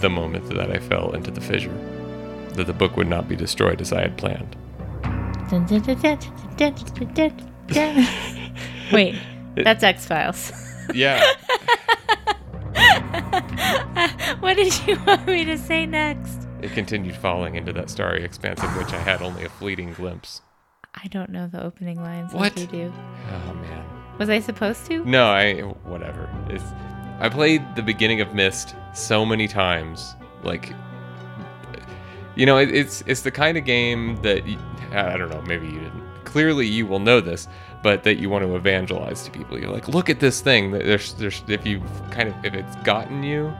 the moment that I fell into the fissure that the book would not be destroyed as I had planned. Wait, that's X Files. Yeah. what did you want me to say next? it continued falling into that starry expanse of which I had only a fleeting glimpse. I don't know the opening lines. What? Like you do. Oh, man. Was I supposed to? No, I whatever. It's I played the beginning of Myst so many times. Like you know, it, it's it's the kind of game that I don't know, maybe you didn't. Clearly you will know this, but that you want to evangelize to people. You're like, "Look at this thing." There's there's if you kind of if it's gotten you,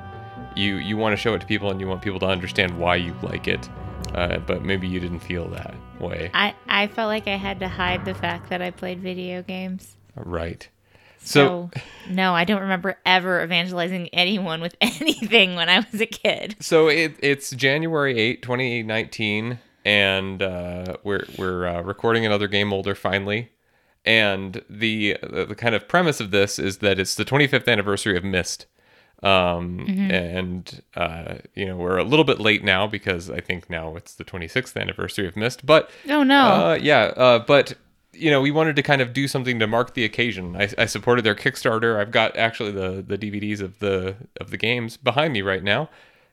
you you want to show it to people and you want people to understand why you like it. Uh, but maybe you didn't feel that way. I, I felt like I had to hide the fact that I played video games. Right. So, So, no, I don't remember ever evangelizing anyone with anything when I was a kid. So it, it's January 8, 2019, and uh, we're, we're uh, recording another Game Molder finally. And the, the kind of premise of this is that it's the 25th anniversary of Myst. Um, And, uh, you know, we're a little bit late now because I think now it's the 26th anniversary of Myst. But Oh no. uh, yeah, uh, but you know, we wanted to kind of do something to mark the occasion. I, I supported their Kickstarter. I've got actually the the DVDs of the of the games behind me right now,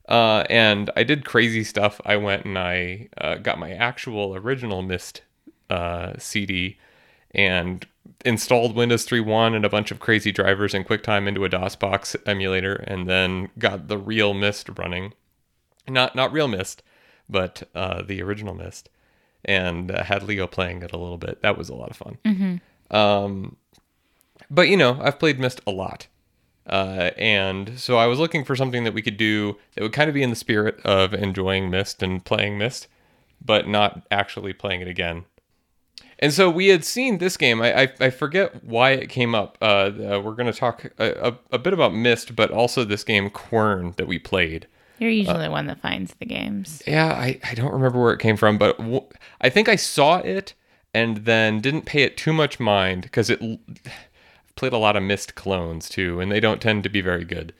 uh, and I did crazy stuff. I went and I uh, got my actual original Myst uh, CD and installed Windows 3.1 and a bunch of crazy drivers and QuickTime into a DOSBox emulator, and then got the real Myst running. Not not real Myst, but uh, the original Myst and uh, had Leo playing it a little bit. That was a lot of fun. Um, but you know, I've played Myst a lot, uh, and so I was looking for something that we could do that would kind of be in the spirit of enjoying Myst and playing Myst, but not actually playing it again. And so we had seen this game. I I, I forget why it came up. Uh, uh, we're going to talk a, a, a bit about Myst, but also this game Quern that we played. You're usually the one that finds the games. Yeah, I, I don't remember where it came from, but w- I think I saw it and then didn't pay it too much mind because it l- I've played a lot of Myst clones too, and they don't tend to be very good,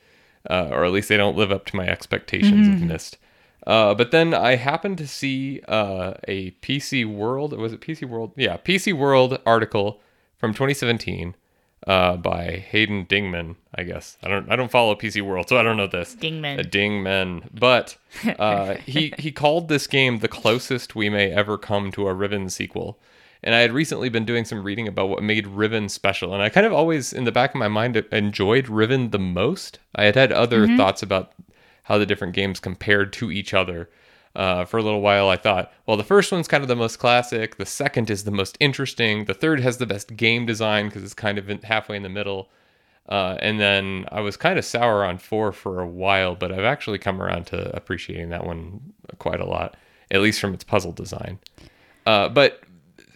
uh, or at least they don't live up to my expectations of Myst. Uh, but then I happened to see uh, a PC World. Was it PC World? Yeah, PC World article from 2017 uh, by Hayden Dingman. I guess I don't I don't follow PC World, so I don't know this. Dingman. A Dingman. But uh, he he called this game the closest we may ever come to a Riven sequel. And I had recently been doing some reading about what made Riven special, and I kind of always, in the back of my mind, enjoyed Riven the most. I had had other thoughts about how the different games compared to each other. Uh, for a little while, I thought, well, the first one's kind of the most classic. The second is the most interesting. The third has the best game design because it's kind of in, halfway in the middle. Uh, and then I was kind of sour on four for a while, but I've actually come around to appreciating that one quite a lot, at least from its puzzle design. Uh, but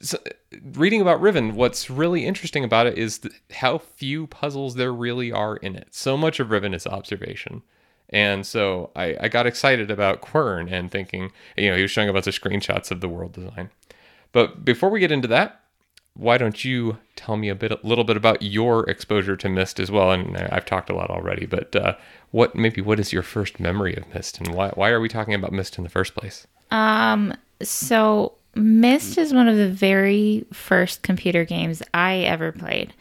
so, reading about Riven, what's really interesting about it is th- how few puzzles there really are in it. So much of Riven is observation. And so I, I got excited about Quern and thinking, you know, he was showing a bunch of screenshots of the world design. But before we get into that, why don't you tell me a bit, a little bit about your exposure to Myst as well? And I've talked a lot already, but uh, what maybe what is your first memory of Myst, and why why are we talking about Myst in the first place? Um, so Myst is one of the very first computer games I ever played.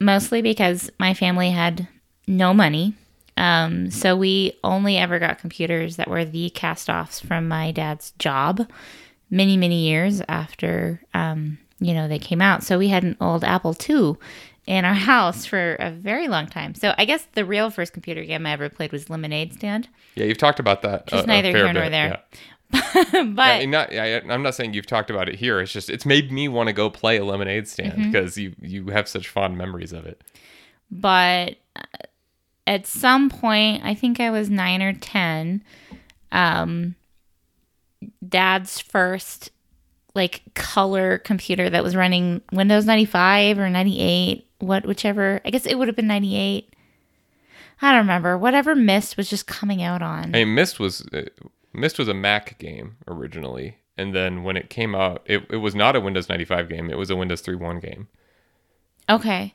Mostly because my family had no money. Um, so we only ever got computers that were the cast offs from my dad's job many, many years after um, you know, they came out. So we had an old Apple II in our house for a very long time. So I guess the real first computer game I ever played was Lemonade Stand. Yeah, you've talked about that. A neither here nor bit, there. yeah. but I mean, not, I, I'm not saying you've talked about it here. It's just it's made me want to go play a lemonade stand Mm-hmm. because you you have such fond memories of it. but uh, at some point i think i was 9 or 10 um dad's first like color computer that was running windows 95 or 98 what whichever i guess it would have been 98 i don't remember whatever Myst was just coming out on I mean, Myst was uh, Myst was a Mac game originally, and then when it came out, it, it was not a Windows 95 game. It was a Windows 3.1 game. Okay.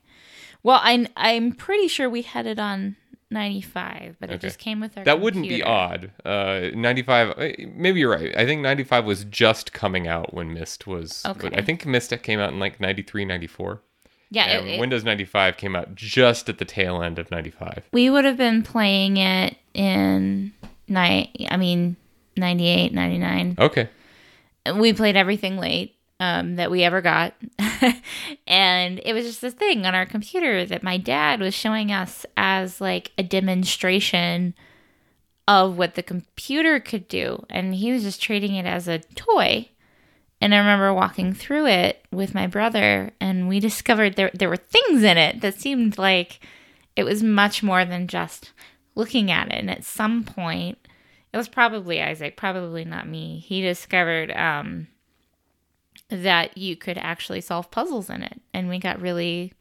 Well, I I'm pretty sure we had it on 95, but it Okay. just came with our. That wouldn't be computer. odd. Uh, 95, uh, maybe you're right. I think 95 was just coming out when Myst was. Okay. I think Myst came out in like 93, 94. Yeah, And it- Windows 95 came out just at the tail end of 95. we would have been playing it in night. I mean, 98, 99. Okay. we played everything late um, that we ever got. and it was just this thing on our computer that my dad was showing us as like a demonstration of what the computer could do. And he was just treating it as a toy. And I remember walking through it with my brother, and we discovered there, there were things in it that seemed like it was much more than just looking at it. And at some point, it was probably Isaac, probably not me. He discovered um, that you could actually solve puzzles in it, and we got really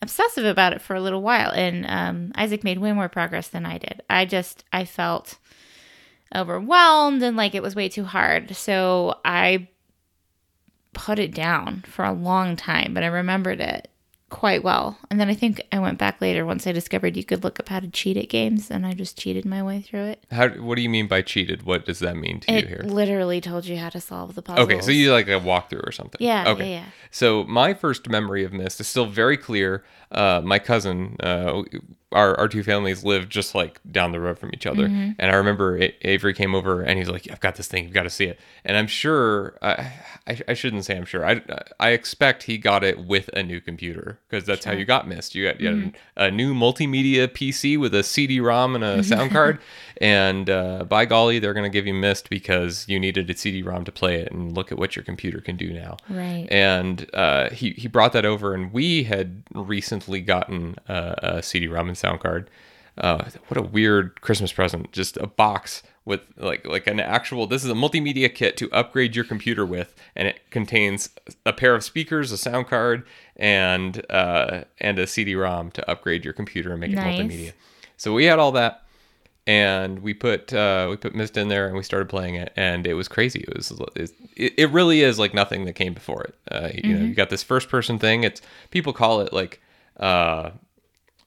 obsessive about it for a little while. And um, Isaac made way more progress than I did. I just I felt overwhelmed and like it was way too hard, so I put it down for a long time. But I remembered it quite well. And then I think I went back later once I discovered you could look up how to cheat at games, and I just cheated my way through it. How? What do you mean by cheated? What does that mean to you here? literally told you how to solve the puzzles. Okay, so you like a walkthrough or something. Yeah, Okay. yeah, yeah. So my first memory of Myst is still very clear. Uh, my cousin, uh, our our two families live just like down the road from each other, Mm-hmm. and I remember A- Avery came over and he's like, "I've got this thing, you've got to see it." And I'm sure, I, I, I shouldn't say I'm sure. I, I expect he got it with a new computer because that's how you got Myst. You got, you Mm-hmm. a new multimedia PC with a CD-ROM and a sound card, and uh, by golly, they're gonna give you Myst because you needed a CD-ROM to play it. And look at what your computer can do now Right. and uh, he he brought that over, and we had recently gotten a, a CD-ROM and sound card. Uh, what a weird Christmas present! Just a box with like like an actual. This is a multimedia kit to upgrade your computer with, and it contains a pair of speakers, a sound card, and uh, and a CD-ROM to upgrade your computer and make Nice. it multimedia. So we had all that and we put uh, we put Myst in there and we started playing it and it was crazy. It was it, it really is like nothing that came before it. Uh, you know, you got this first person thing. It's people call it like uh,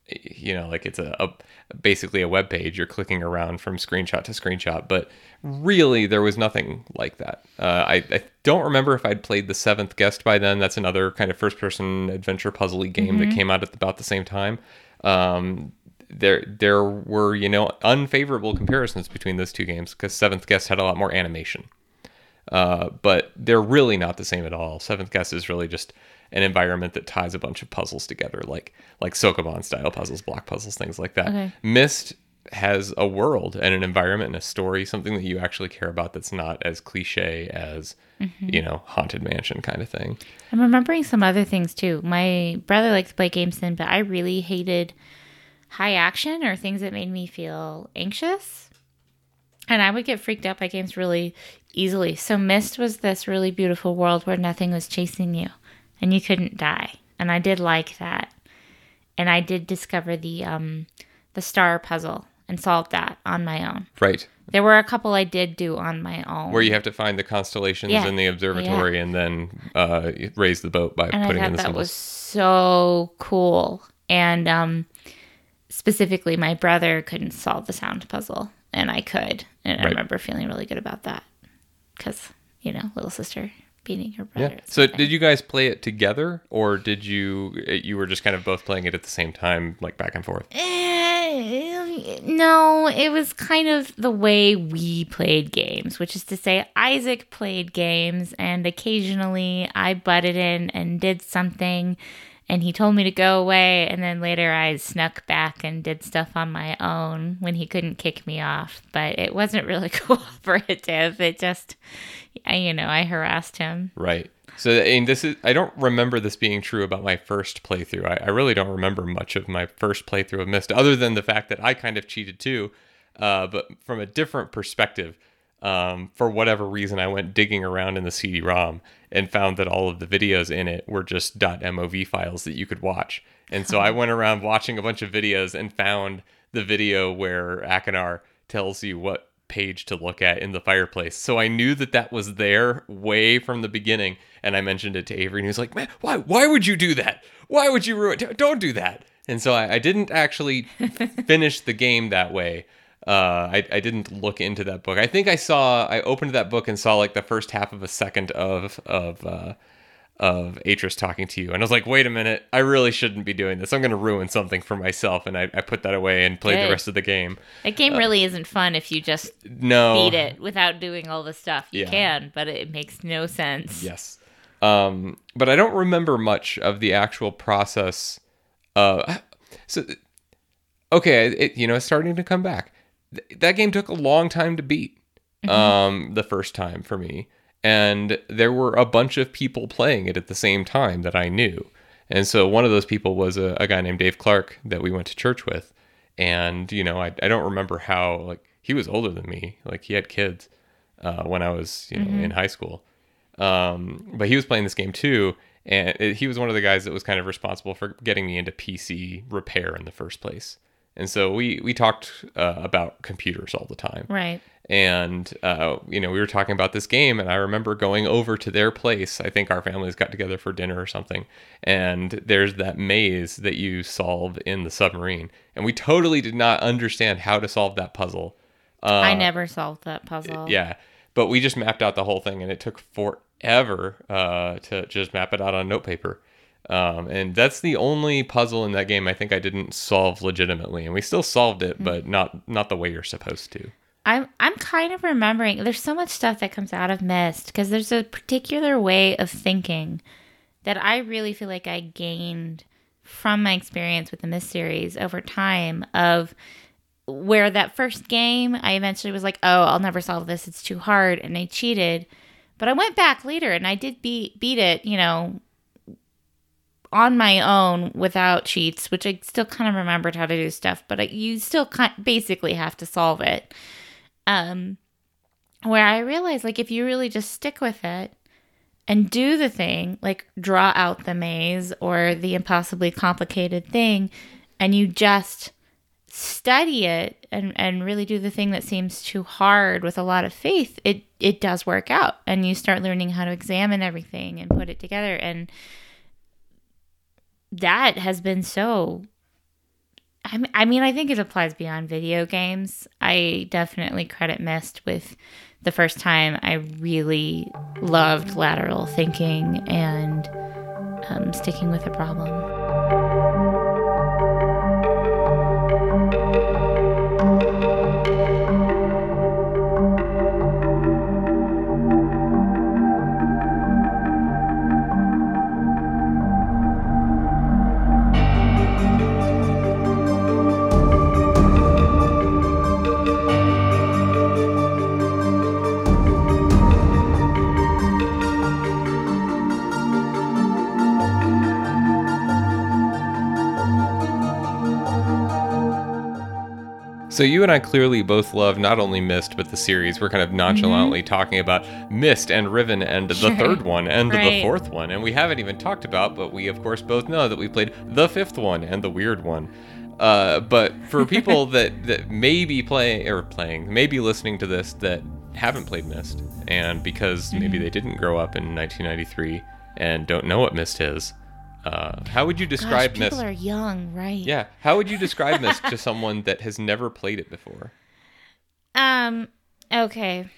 you know like it's a, a basically a web page. You're clicking around from screenshot to screenshot, but really there was nothing like that. Uh, I, I don't remember if I'd played the Seventh Guest by then. That's another kind of first person adventure puzzly game that came out at about the same time. Um, there there were you know unfavorable comparisons between those two games because Seventh Guest had a lot more animation, uh, but they're really not the same at all. Seventh Guest is really just an environment that ties a bunch of puzzles together, like like Sokoban style puzzles, block puzzles, things like that. Okay. Myst has a world and an environment and a story, something that you actually care about that's not as cliche as you know haunted mansion kind of thing. I'm remembering some other things too. My brother liked to play games then, but I really hated high action or things that made me feel anxious. And I would get freaked out by games really easily. So Myst was this really beautiful world where nothing was chasing you and you couldn't die. And I did like that. And I did discover the um the star puzzle and solve that on my own. Right. There were a couple I did do on my own. Where you have to find the constellations Yeah. in the observatory and then uh, raise the boat by and I putting in thought the that symbols. was so cool. And um, specifically, my brother couldn't solve the sound puzzle, and I could, and I remember feeling really good about that because you know, little sister beating her Yeah. brother. So did you guys play it together, or did you you were just kind of both playing it at the same time, like back and forth? Eh, no, it was kind of the way we played games, which is to say, Isaac played games, and occasionally I butted in and did something, and he told me to go away, and then later I snuck back and did stuff on my own when he couldn't kick me off. But it wasn't really cooperative. It just, I- you know, I harassed him. Right. So and this is I don't remember this being true about my first playthrough. I, I really don't remember much of my first playthrough of Myst other than the fact that I kind of cheated too, uh, but from a different perspective. Um, for whatever reason, I went digging around in the CD-ROM and found that all of the videos in it were just .mov files that you could watch. And so I went around watching a bunch of videos and found the video where Achenar tells you what page to look at in the fireplace. So I knew that that was there way from the beginning, and I mentioned it to Avery, and he was like, "Man, why? Why would you do that? Why would you ruin? It? Don't do that. And so I, I didn't actually finish the game that way. Uh, I, I didn't look into that book. I think I saw I opened that book and saw like the first half of a second of of uh, of Atrus talking to you, and I was like, wait a minute, I really shouldn't be doing this. I'm going to ruin something for myself, and I, I put that away and played Good. the rest of the game. That game really isn't fun if you just No, beat it without doing all the stuff. You Yeah. can, but it makes no sense. Yes. Um, but I don't remember much of the actual process. Uh, so, okay, it, you know, it's starting to come back. Th- that game took a long time to beat um, the first time for me. And there were a bunch of people playing it at the same time that I knew. And so one of those people was a, a guy named Dave Clark that we went to church with. And, you know, I, I don't remember how, like, he was older than me. Like, he had kids uh, when I was, you know, in high school. Um, but he was playing this game too, and it, he was one of the guys that was kind of responsible for getting me into PC repair in the first place. And so we we talked uh, about computers all the time, Right. and uh, you know we were talking about this game, and I remember going over to their place. I think our families got together for dinner or something, and there's that maze that you solve in the submarine, and we totally did not understand how to solve that puzzle. Uh, I never solved that puzzle. yeah, but we just mapped out the whole thing, and it took forever uh, to just map it out on notepaper. Um, and that's the only puzzle in that game I think I didn't solve legitimately, and we still solved it, but not not the way you're supposed to. I'm I'm kind of remembering there's so much stuff that comes out of Myst because there's a particular way of thinking that I really feel like I gained from my experience with the Myst series over time of where that first game I eventually was like, "Oh, I'll never solve this. It's too hard." And I cheated. But I went back later and I did beat beat it, you know, on my own without cheats, which I still kind of remembered how to do stuff, but I, you still kind basically have to solve it. Um, where I realized, like, if you really just stick with it and do the thing, like draw out the maze or the impossibly complicated thing, and you just study it and, and really do the thing that seems too hard with a lot of faith, it it does work out, and you start learning how to examine everything and put it together and that has been so I mean, I think it applies beyond video games. I definitely credit Myst with the first time I really loved lateral thinking and um, sticking with a problem. So you and I clearly both love not only Myst but the series. We're kind of nonchalantly talking about Myst and Riven and the Sure. third one and the fourth one, and we haven't even talked about, but we of course both know that we played the fifth one and the weird one. Uh, but for people that that may be playing or playing, may be listening to this that haven't played Myst, and because maybe they didn't grow up in 1993 and don't know what Myst is, uh, how would you Gosh, describe people Myst? are young, right? Yeah. How would you describe Myst to someone that has never played it before? Um, okay.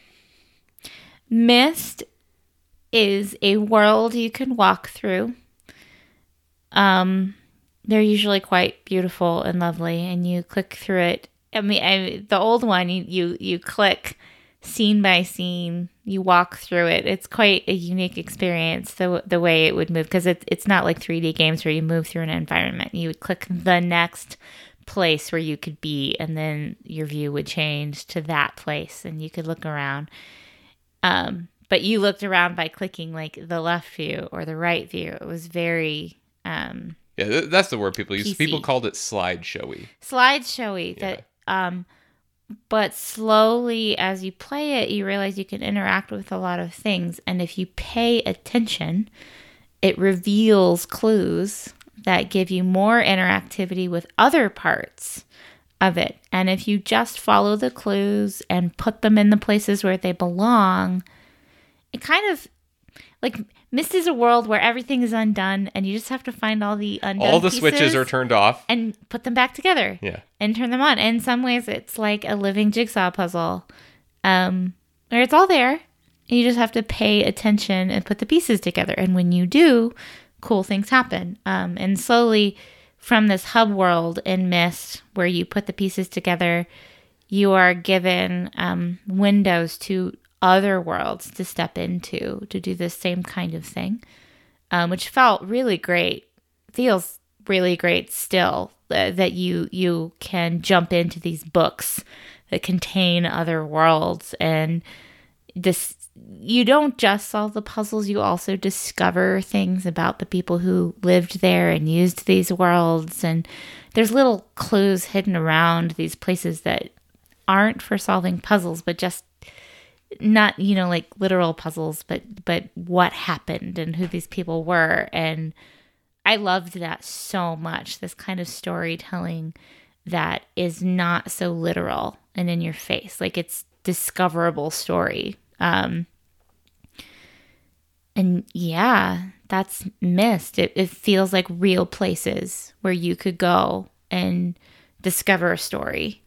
Myst is a world you can walk through. Um, they're usually quite beautiful and lovely, and you click through it. I mean, I, the old one, you, you you click scene by scene. You walk through it. It's quite a unique experience. The the way it would move because it's it's not like 3D games where you move through an environment. You would click the next place where you could be and then your view would change to that place and you could look around um but you looked around by clicking like the left view or the right view it was very um Yeah, that's the word people use. PC. People called it slideshowy. slideshowy that um but slowly as you play it you realize you can interact with a lot of things. And if you pay attention it reveals clues that give you more interactivity with other parts of it. And if you just follow the clues and put them in the places where they belong it kind of like Myst is a world where everything is undone, and you just have to find all the undone. All the switches are turned off. and put them back together. Yeah. and turn them on. And in some ways, it's like a living jigsaw puzzle, um, where it's all there. You just have to pay attention and put the pieces together. And when you do, cool things happen. Um, and slowly, from this hub world in Myst, where you put the pieces together, you are given um, windows to other worlds to step into to do the same kind of thing, um, which felt really great. Feels really great still uh, that you you can jump into these books that contain other worlds and this you don't just solve the puzzles you also discover things about the people who lived there and used these worlds and there's little clues hidden around these places that aren't for solving puzzles but just not you know like literal puzzles but but what happened and who these people were. And i loved that so much this kind of storytelling that is not so literal and in your face. Like it's discoverable story. Um and yeah that's Myst. It, it feels like real places where you could go and discover a story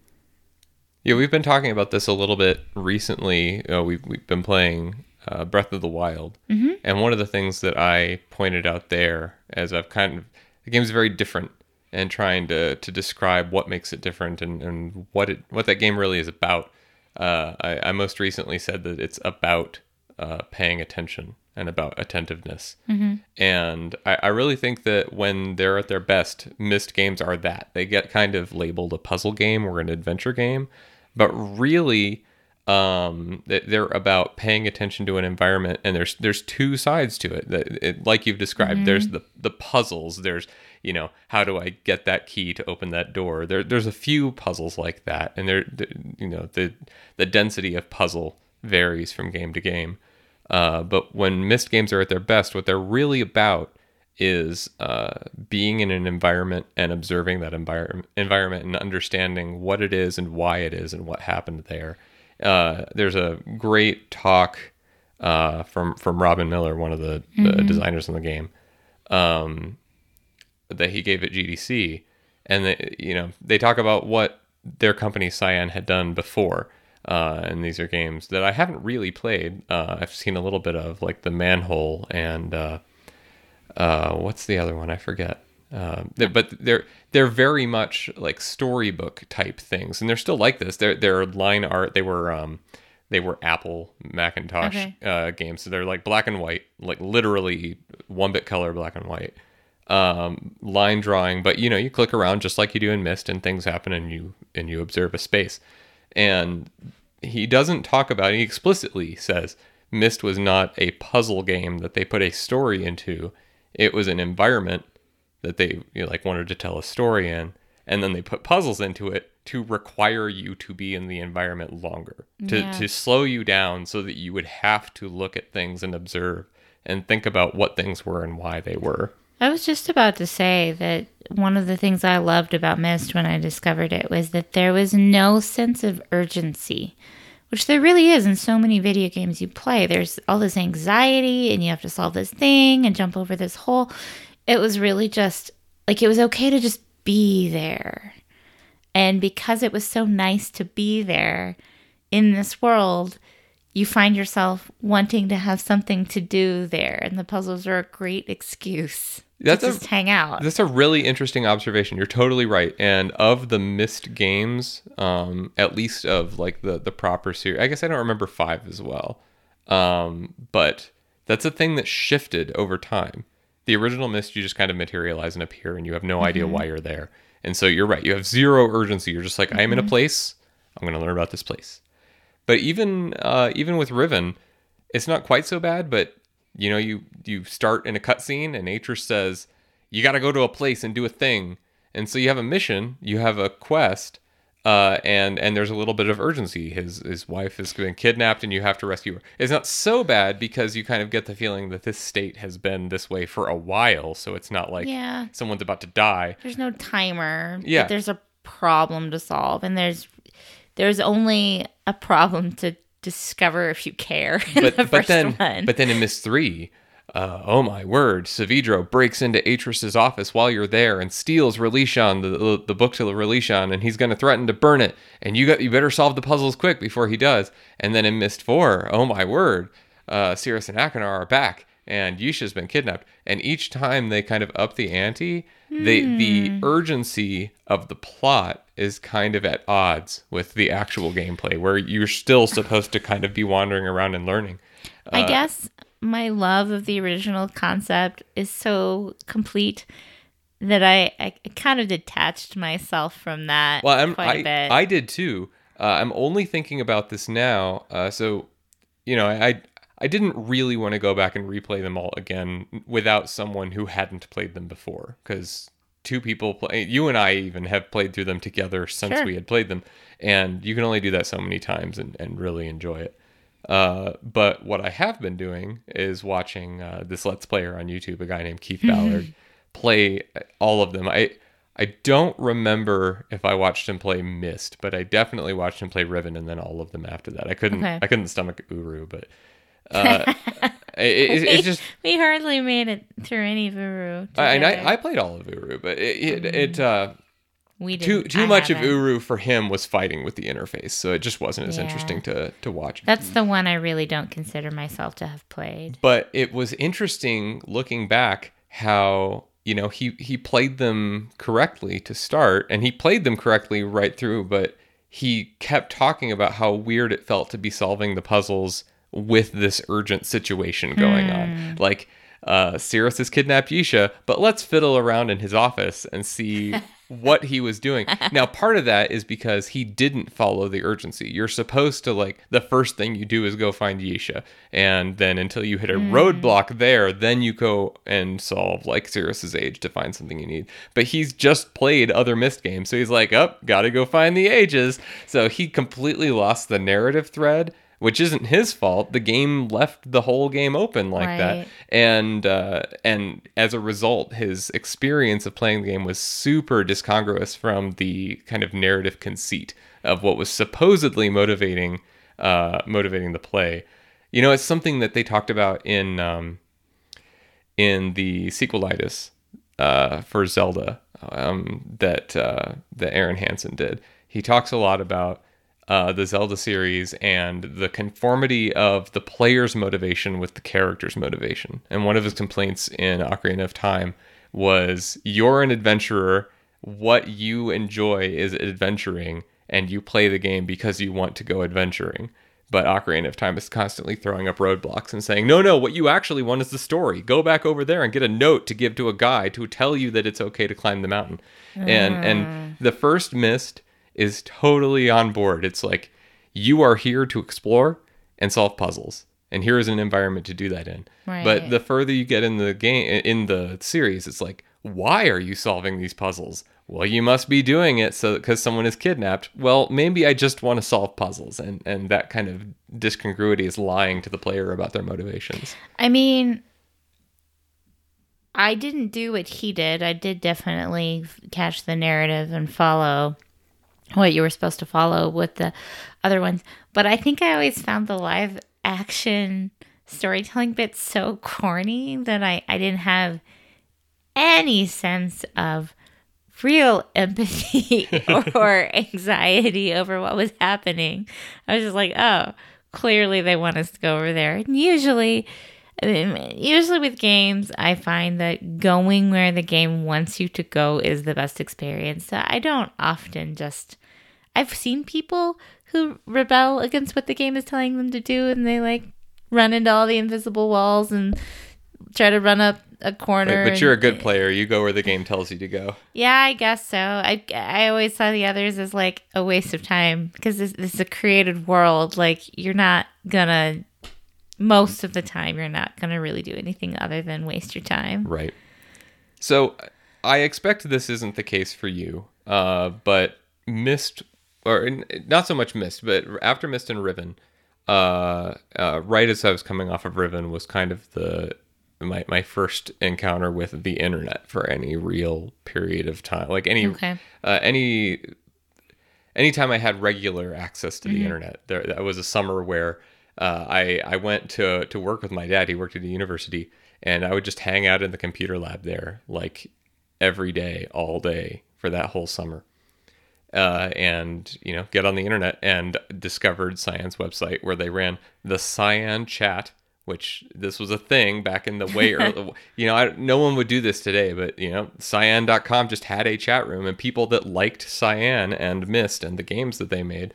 Yeah, we've been talking about this a little bit recently. Uh, we've, we've been playing uh, Breath of the Wild. Mm-hmm. And one of the things that I pointed out there, as I've kind of, the game's very different and trying to, to describe what makes it different and, and what it what that game really is about. Uh, I, I most recently said that it's about uh, paying attention and about attentiveness. And I, I really think that when they're at their best, Myst games are that. They get kind of labeled a puzzle game or an adventure game, but really um, they- they're about paying attention to an environment. And there's there's two sides to it. That it, like you've described, there's the the puzzles. There's you know how do I get that key to open that door? There there's a few puzzles like that, and there the- you know the the density of puzzle varies from game to game. Uh, but when Myst games are at their best, what they're really about is uh, being in an environment and observing that environment, environment and understanding what it is and why it is and what happened there. Uh, there's a great talk uh, from from Robyn Miller, one of the, the designers in the game, um, that he gave at GDC, and they, you know they talk about what their company Cyan had done before. Uh, and these are games that I haven't really played. Uh, I've seen a little bit of, like the Manhole and uh, uh, what's the other one? I forget. Uh, they- but they're they're very much like storybook type things, and they're still like this. They're they're line art. They were um, they were Apple Macintosh Okay. uh, games, so they're like black and white, like literally one bit color, black and white um, line drawing. But you know, you click around just like you do in Myst, and things happen, and you and you observe a space. And he doesn't talk about. It. He explicitly says Myst was not a puzzle game that they put a story into. It was an environment that they you know, like wanted to tell a story in, and then they put puzzles into it to require you to be in the environment longer, to Yeah. to slow you down, so that you would have to look at things and observe and think about what things were and why they were. I was just about to say that one of the things I loved about Myst when I discovered it was that there was no sense of urgency, which there really is in so many video games you play. There's all this anxiety and you have to solve this thing and jump over this hole. It was really just like it was okay to just be there. And because it was so nice to be there in this world, you find yourself wanting to have something to do there, and the puzzles are a great excuse That's to a- just hang out. That's a really interesting observation. You're totally right. And of the Myst games, um, at least of like the the proper series, I guess I don't remember five as well. Um, but that's a thing that shifted over time. The original Myst, you just kind of materialize and appear, and you have no idea why you're there. And so you're right. You have zero urgency. You're just like, I am in a place. I'm going to learn about this place. But even uh, even with Riven, it's not quite so bad. But you know, you you start in a cutscene, and Atrus says you got to go to a place and do a thing, and so you have a mission, you have a quest, uh, and and there's a little bit of urgency. His his wife has been kidnapped, and you have to rescue her. It's not so bad because you kind of get the feeling that this state has been this way for a while, so it's not like Yeah. someone's about to die. There's no timer. but Yeah. There's a problem to solve, and there's there's only a problem to discover if you care. but the but then one. but then in Myst three, uh, oh my word, Saavedro breaks into Atrus's office while you're there and steals Releeshahn, the, the the book to Releeshahn, and he's going to threaten to burn it. And you got you better solve the puzzles quick before he does. And then in Myst four, oh my word, uh, Sirrus and Achenar are back, and Yeesha's been kidnapped. And each time they kind of up the ante, they the urgency of the plot is kind of at odds with the actual gameplay, where you're still supposed to kind of be wandering around and learning. I guess my love of the original concept is so complete that I, I kind of detached myself from that Well, I'm, quite a I, bit. I did too. Uh, I'm only thinking about this now. Uh, so, you know, I I didn't really want to go back and replay them all again without someone who hadn't played them before, because two people play. You and I even have played through them together since Sure. we had played them, and you can only do that so many times and, and really enjoy it. Uh, but what I have been doing is watching uh, this Let's Player on YouTube, a guy named Keith Ballard, play all of them. I I don't remember if I watched him play Myst, but I definitely watched him play Riven and then all of them after that. I couldn't Okay. I couldn't stomach Uru, but uh, it, it, it's just we hardly made it through any of Uru. I, and. I I played all of Uru, but it it, it uh, we too too I much of haven't. Uru for him was fighting with the interface, so it just wasn't as Yeah. interesting to to watch. That's the one I really don't consider myself to have played. but it was interesting looking back how you know he he played them correctly to start and he played them correctly right through but he kept talking about how weird it felt to be solving the puzzles with this urgent situation going on like uh Sirrus has kidnapped Yeesha but let's fiddle around in his office and see what he was doing. Now, part of that is because he didn't follow the urgency. You're supposed to like the first thing you do is go find Yeesha, and then until you hit a roadblock there, then you go and solve like Sirrus's age to find something you need. But he's just played other Myst games, so he's like, "Up, gotta go find the ages." So he completely lost the narrative thread. Which isn't his fault. The game left the whole game open like that and uh, and as a result, his experience of playing the game was super discongruous from the kind of narrative conceit of what was supposedly motivating uh, motivating the play. You know, it's something that they talked about in um, in the sequelitis uh, for Zelda um, that uh, that Arin Hanson did. He talks a lot about uh, the Zelda series and the conformity of the player's motivation with the character's motivation. And one of his complaints in Ocarina of Time was you're an adventurer. What you enjoy is adventuring, and you play the game because you want to go adventuring. But Ocarina of Time is constantly throwing up roadblocks and saying, no, no, what you actually want is the story. Go back over there and get a note to give to a guy to tell you that it's okay to climb the mountain. And and the first Myst is totally on board. It's like you are here to explore and solve puzzles. And here is an environment to do that in. But the further you get in the game in the series, it's like, why are you solving these puzzles? Well, you must be doing it so because someone is kidnapped. Well, maybe I just want to solve puzzles, and and that kind of discongruity is lying to the player about their motivations. I mean, I didn't do what he did. I did definitely catch the narrative and follow what you were supposed to follow with the other ones. But I think I always found the live action storytelling bit so corny that I, I didn't have any sense of real empathy or anxiety over what was happening. I was just like, oh, clearly they want us to go over there. And usually, Um, usually with games, I find that going where the game wants you to go is the best experience. So I don't often just. I've seen people who rebel against what the game is telling them to do, and they like run into all the invisible walls and try to run up a corner. But, but you're a good player. You go where the game tells you to go. yeah, I guess so. I I always saw the others as like a waste of time because this, this is a created world. Like you're not gonna most of the time you're not gonna really do anything other than waste your time. Right. So I expect this isn't the case for you, uh, but Mist, or not so much Mist, but after Mist and Riven, uh, uh, right as I was coming off of Riven was kind of the my, my first encounter with the internet for any real period of time, like any Okay. uh, any anytime I had regular access to the Mm-hmm. internet, there that was a summer where uh, I I went to to work with my dad. He worked at a university, and I would just hang out in the computer lab there like every day, all day for that whole summer. Uh, and you know, get on the internet and discovered Cyan's website where they ran the Cyan chat, which this was a thing back in the way early. you know, I, no one would do this today, but you know, Cyan.com just had a chat room, and people that liked Cyan and Myst and the games that they made,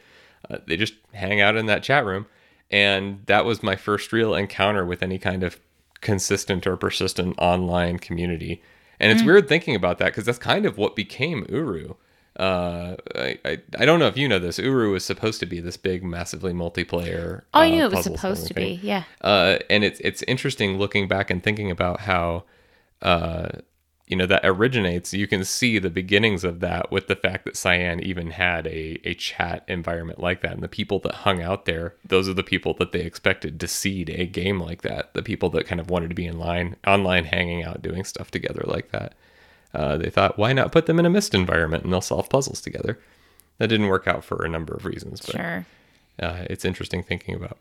uh, they just hang out in that chat room, and that was my first real encounter with any kind of consistent or persistent online community. And it's weird thinking about that because that's kind of what became Uru. Uh, I, I I don't know if you know this. Uru was supposed to be this big, massively multiplayer. Oh, I uh, knew it was supposed to be. Yeah. Uh, and it's it's interesting looking back and thinking about how, uh, you know, that originates. You can see the beginnings of that with the fact that Cyan even had a a chat environment like that, and the people that hung out there, those are the people that they expected to seed a game like that. The people that kind of wanted to be in line online, hanging out, doing stuff together like that. Uh, they thought, why not put them in a Myst environment and they'll solve puzzles together? That didn't work out for a number of reasons, but Sure. uh, it's interesting thinking about.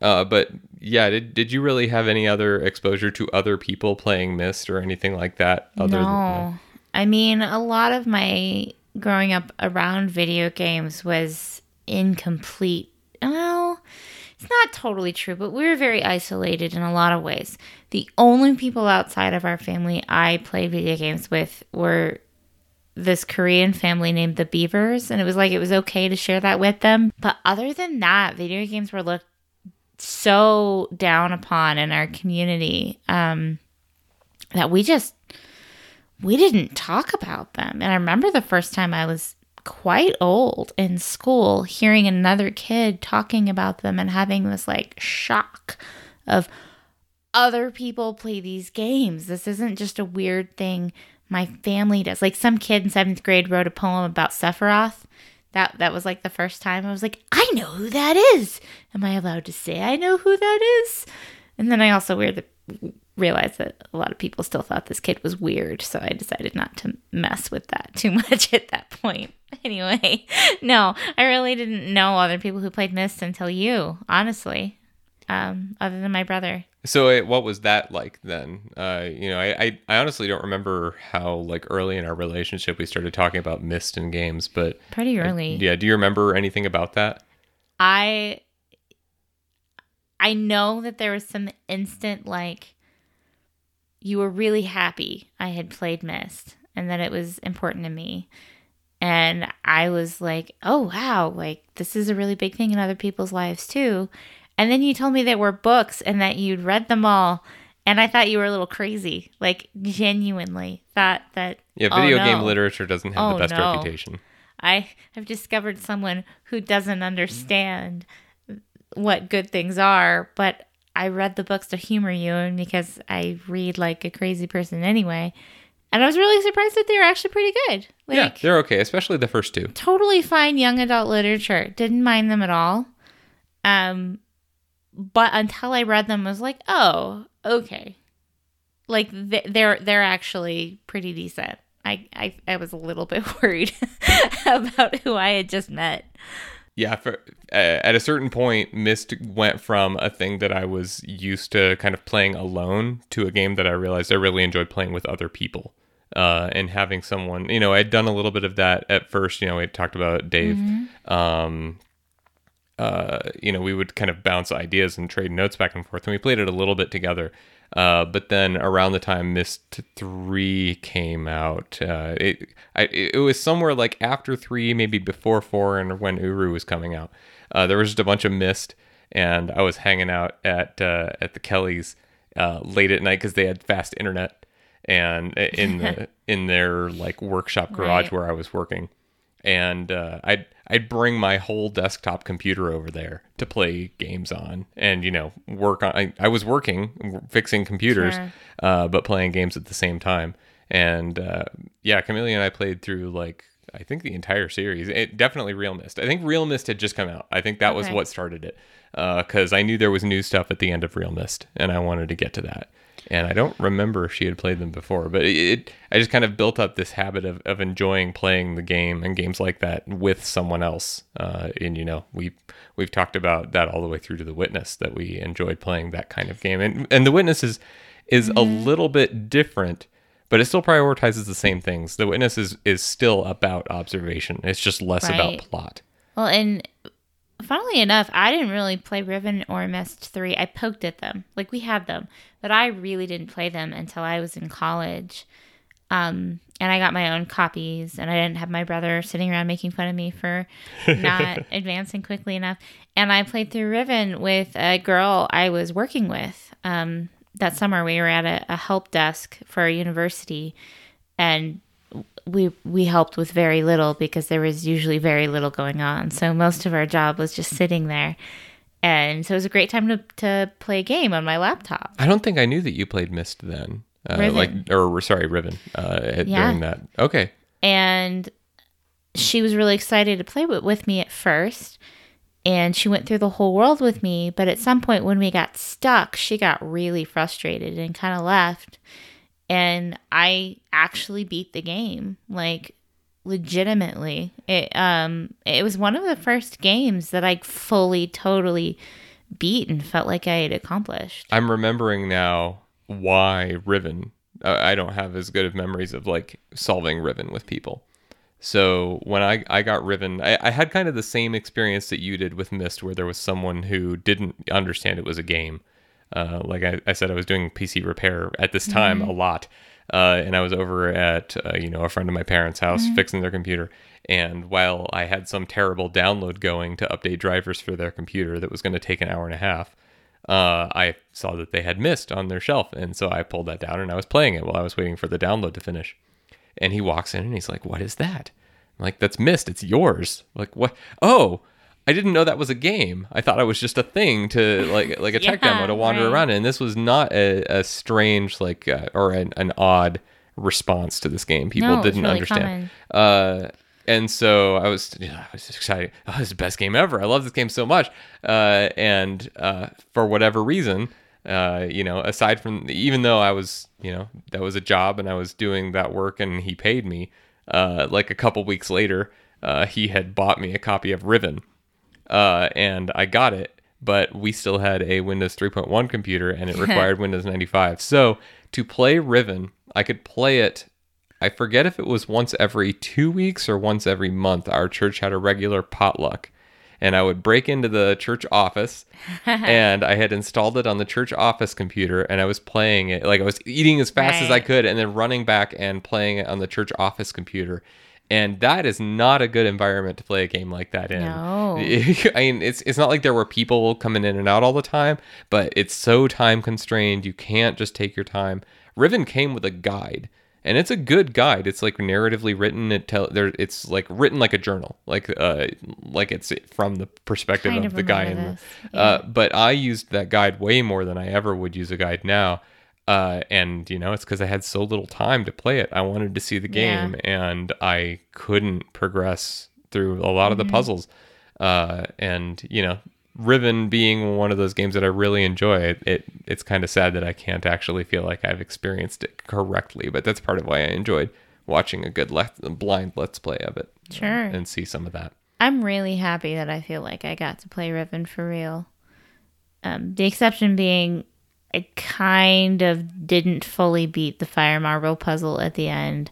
Uh, but yeah, did, did you really have any other exposure to other people playing Myst or anything like that? Other no. I mean, a lot of my growing up around video games was incomplete. Well, it's not totally true, but we were very isolated in a lot of ways. The only people outside of our family I played video games with were this Korean family named the Beavers, and it was like it was okay to share that with them. But other than that, video games were looked so down upon in our community um, that we just we didn't talk about them. And I remember the first time I was quite old in school hearing another kid talking about them and having this like shock of other people play these games. This isn't just a weird thing my family does. Like some kid in seventh grade wrote a poem about Sephiroth. That that was like the first time I was like, I know who that is. Am I allowed to say I know who that is? And then I also weird realized that a lot of people still thought this kid was weird, so I decided not to mess with that too much at that point. Anyway, no, I really didn't know other people who played Myst until you, honestly. Um, other than my brother. So uh, what was that like then? Uh, you know, I, I, I honestly don't remember how like early in our relationship we started talking about Myst and games, but Pretty early. yeah, do you remember anything about that? I I know that there was some instant like you were really happy I had played Myst and that it was important to me. And I was like, "Oh wow, like this is a really big thing in other people's lives too." And then you told me there were books and that you'd read them all. And I thought you were a little crazy. Like genuinely thought that Yeah, oh, video game literature doesn't have Oh, the best no. reputation. I have discovered someone who doesn't understand what good things are, but I read the books to humor you and because I read like a crazy person anyway. And I was really surprised that they were actually pretty good. Like yeah, they're okay, especially the first two. totally fine young adult literature. Didn't mind them at all. Um but until I read them I was like, "Oh, okay." Like th- they're they're actually pretty decent. I, I I was a little bit worried about who I had just met. Yeah, for, uh, at a certain point, Myst went from a thing that I was used to kind of playing alone to a game that I realized I really enjoyed playing with other people. Uh, and having someone, you know, I'd done a little bit of that at first. You know, we talked about Dave. Um, uh, you know, we would kind of bounce ideas and trade notes back and forth, and we played it a little bit together. Uh, but then around the time Myst three came out, uh, it I, it was somewhere like after three, maybe before four, and when Uru was coming out. Uh, there was just a bunch of Myst, and I was hanging out at uh, at the Kellys uh, late at night because they had fast internet, and in the in their like workshop garage Right. where I was working and uh, I'd I'd bring my whole desktop computer over there to play games on, and you know work on. I, I was working fixing computers, Sure. uh, but playing games at the same time. And uh, yeah, Camellia and I played through like I think the entire series. It definitely realMyst. I think realMyst had just come out. I think that was what started it because I knew there was new stuff at the end of realMyst, and I wanted to get to that. And I don't remember if she had played them before, but it, it I just kind of built up this habit of, of enjoying playing the game and games like that with someone else. Uh, and you know, we we've talked about that all the way through to the Witness that we enjoyed playing that kind of game, and and the Witness is is a little bit different. But it still prioritizes the same things. The Witness is, is still about observation. It's just less about plot. Well, and funnily enough, I didn't really play Riven or Myst 3. I poked at them. Like we had them, but I really didn't play them until I was in college. Um, and I got my own copies, and I didn't have my brother sitting around making fun of me for not advancing quickly enough. And I played through Riven with a girl I was working with. Um, that summer, we were at a, a help desk for a university, and we we helped with very little because there was usually very little going on. So most of our job was just sitting there. And so it was a great time to, to play a game on my laptop. I don't think I knew that you played Myst then. Uh, like or sorry, Riven. Uh, Yeah. during that. Okay. And she was really excited to play with, with me at first. And she went through the whole world with me. But at some point, when we got stuck, she got really frustrated and kind of left. And I actually beat the game. Like, legitimately it um it was one of the first games that i fully totally beat and felt like i had accomplished I'm remembering now why Riven. Uh, I don't have as good of memories of like solving Riven with people. So when I, I got Riven, I, I had kind of the same experience that you did with Myst, where there was someone who didn't understand it was a game. Uh, like I, I said, I was doing PC repair at this time a lot, uh, and I was over at uh, you know a friend of my parents' house fixing their computer. And while I had some terrible download going to update drivers for their computer that was going to take an hour and a half, uh, I saw that they had Myst on their shelf, and so I pulled that down and I was playing it while I was waiting for the download to finish. And he walks in and he's like, "What is that?" I'm like, "That's Myst. It's yours." like, what? Oh, I didn't know that was a game. I thought it was just a thing to like like a tech Yeah, demo to wander right. around in. And this was not a, a strange like uh, or an, an odd response to this game. People No, didn't really understand. Uh, and so I was, yeah, I was just excited. Oh, this is the best game ever. I love this game so much. Uh, and uh, for whatever reason, uh, you know, aside from even though I was, you know, that was a job and I was doing that work and he paid me, uh, like a couple weeks later, uh, he had bought me a copy of Riven, uh, and I got it. But we still had a Windows 3.1 computer and it required Windows 95. So to play Riven, I could play it I forget if it was once every two weeks or once every month. Our church had a regular potluck. And I would break into the church office and I had installed it on the church office computer and I was playing it. Like I was eating as fast as I could and then running back and playing it on the church office computer. And that is not a good environment to play a game like that in. No. I mean, it's it's not like there were people coming in and out all the time, but it's so time constrained. You can't just take your time. Riven came with a guide, and it's a good guide. It's like narratively written. It tell there. It's like written like a journal, like uh, like it's from the perspective Kind of of the guy in the. this, Uh, but I used that guide way more than I ever would use a guide now. Uh, and you know, it's because I had so little time to play it. I wanted to see the Yeah. game, and I couldn't progress through a lot of the puzzles. Uh, and you know, Riven being one of those games that I really enjoy, it, it it's kind of sad that I can't actually feel like I've experienced it correctly. But that's part of why I enjoyed watching a good let, blind let's play of it. uh, Sure. and see some of that. I'm really happy that I feel like I got to play Riven for real. Um, the exception being, I kind of didn't fully beat the fire marble puzzle at the end.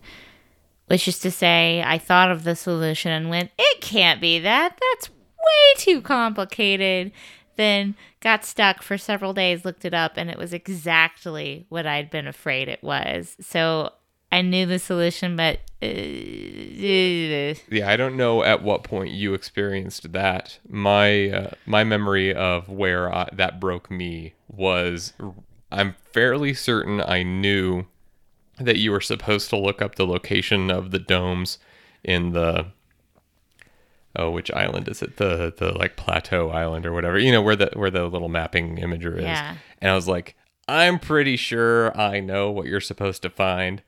Which is to say, I thought of the solution and went, it can't be that. That's way too complicated. Then got stuck for several days, looked it up, and it was exactly what I'd been afraid it was. So I knew the solution, but. Uh, Yeah, I don't know at what point you experienced that. My uh, my memory of where I, that broke me was I'm fairly certain I knew that you were supposed to look up the location of the domes in the oh which island is it the the like plateau island or whatever you know where the where the little mapping imager is Yeah. and I was like I'm pretty sure I know what you're supposed to find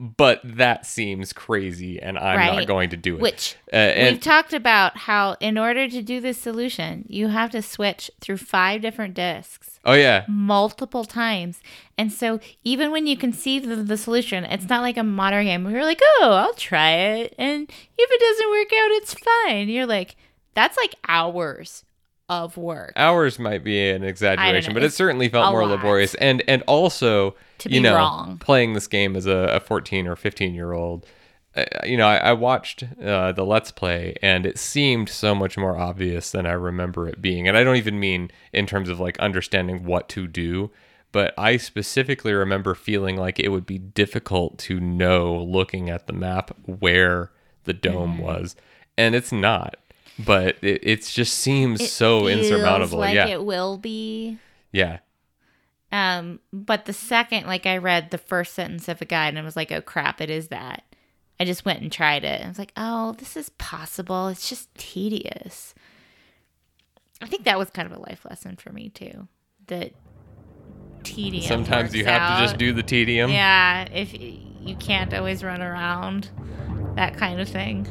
but that seems crazy and I'm not going to do it. Which uh, and We've talked about how, in order to do this solution, you have to switch through five different discs oh yeah, multiple times. And so, even when you conceive of the solution, it's not like a modern game where you're like, oh, I'll try it. And if it doesn't work out, it's fine. You're like, that's like hours of work. hours might be an exaggeration, but it certainly felt more lot. laborious. And and also, To you be know, wrong. playing this game as a, a 14 or 15 year old. Uh, you know, I, I watched uh, the Let's Play, and it seemed so much more obvious than I remember it being. And I don't even mean in terms of like understanding what to do, but I specifically remember feeling like it would be difficult to know, looking at the map, where the dome Mm-hmm. was, and it's not. But it, it just seems It so insurmountable. Like yeah, it will be. yeah. Um, but the second, like I read the first sentence of a guide and I was like, oh crap, it is that. I just went and tried it. I was like, oh, this is possible. It's just tedious. I think that was kind of a life lesson for me too. That tedium. Sometimes you have to just do the tedium. Yeah, if you can't always run around, that kind of thing.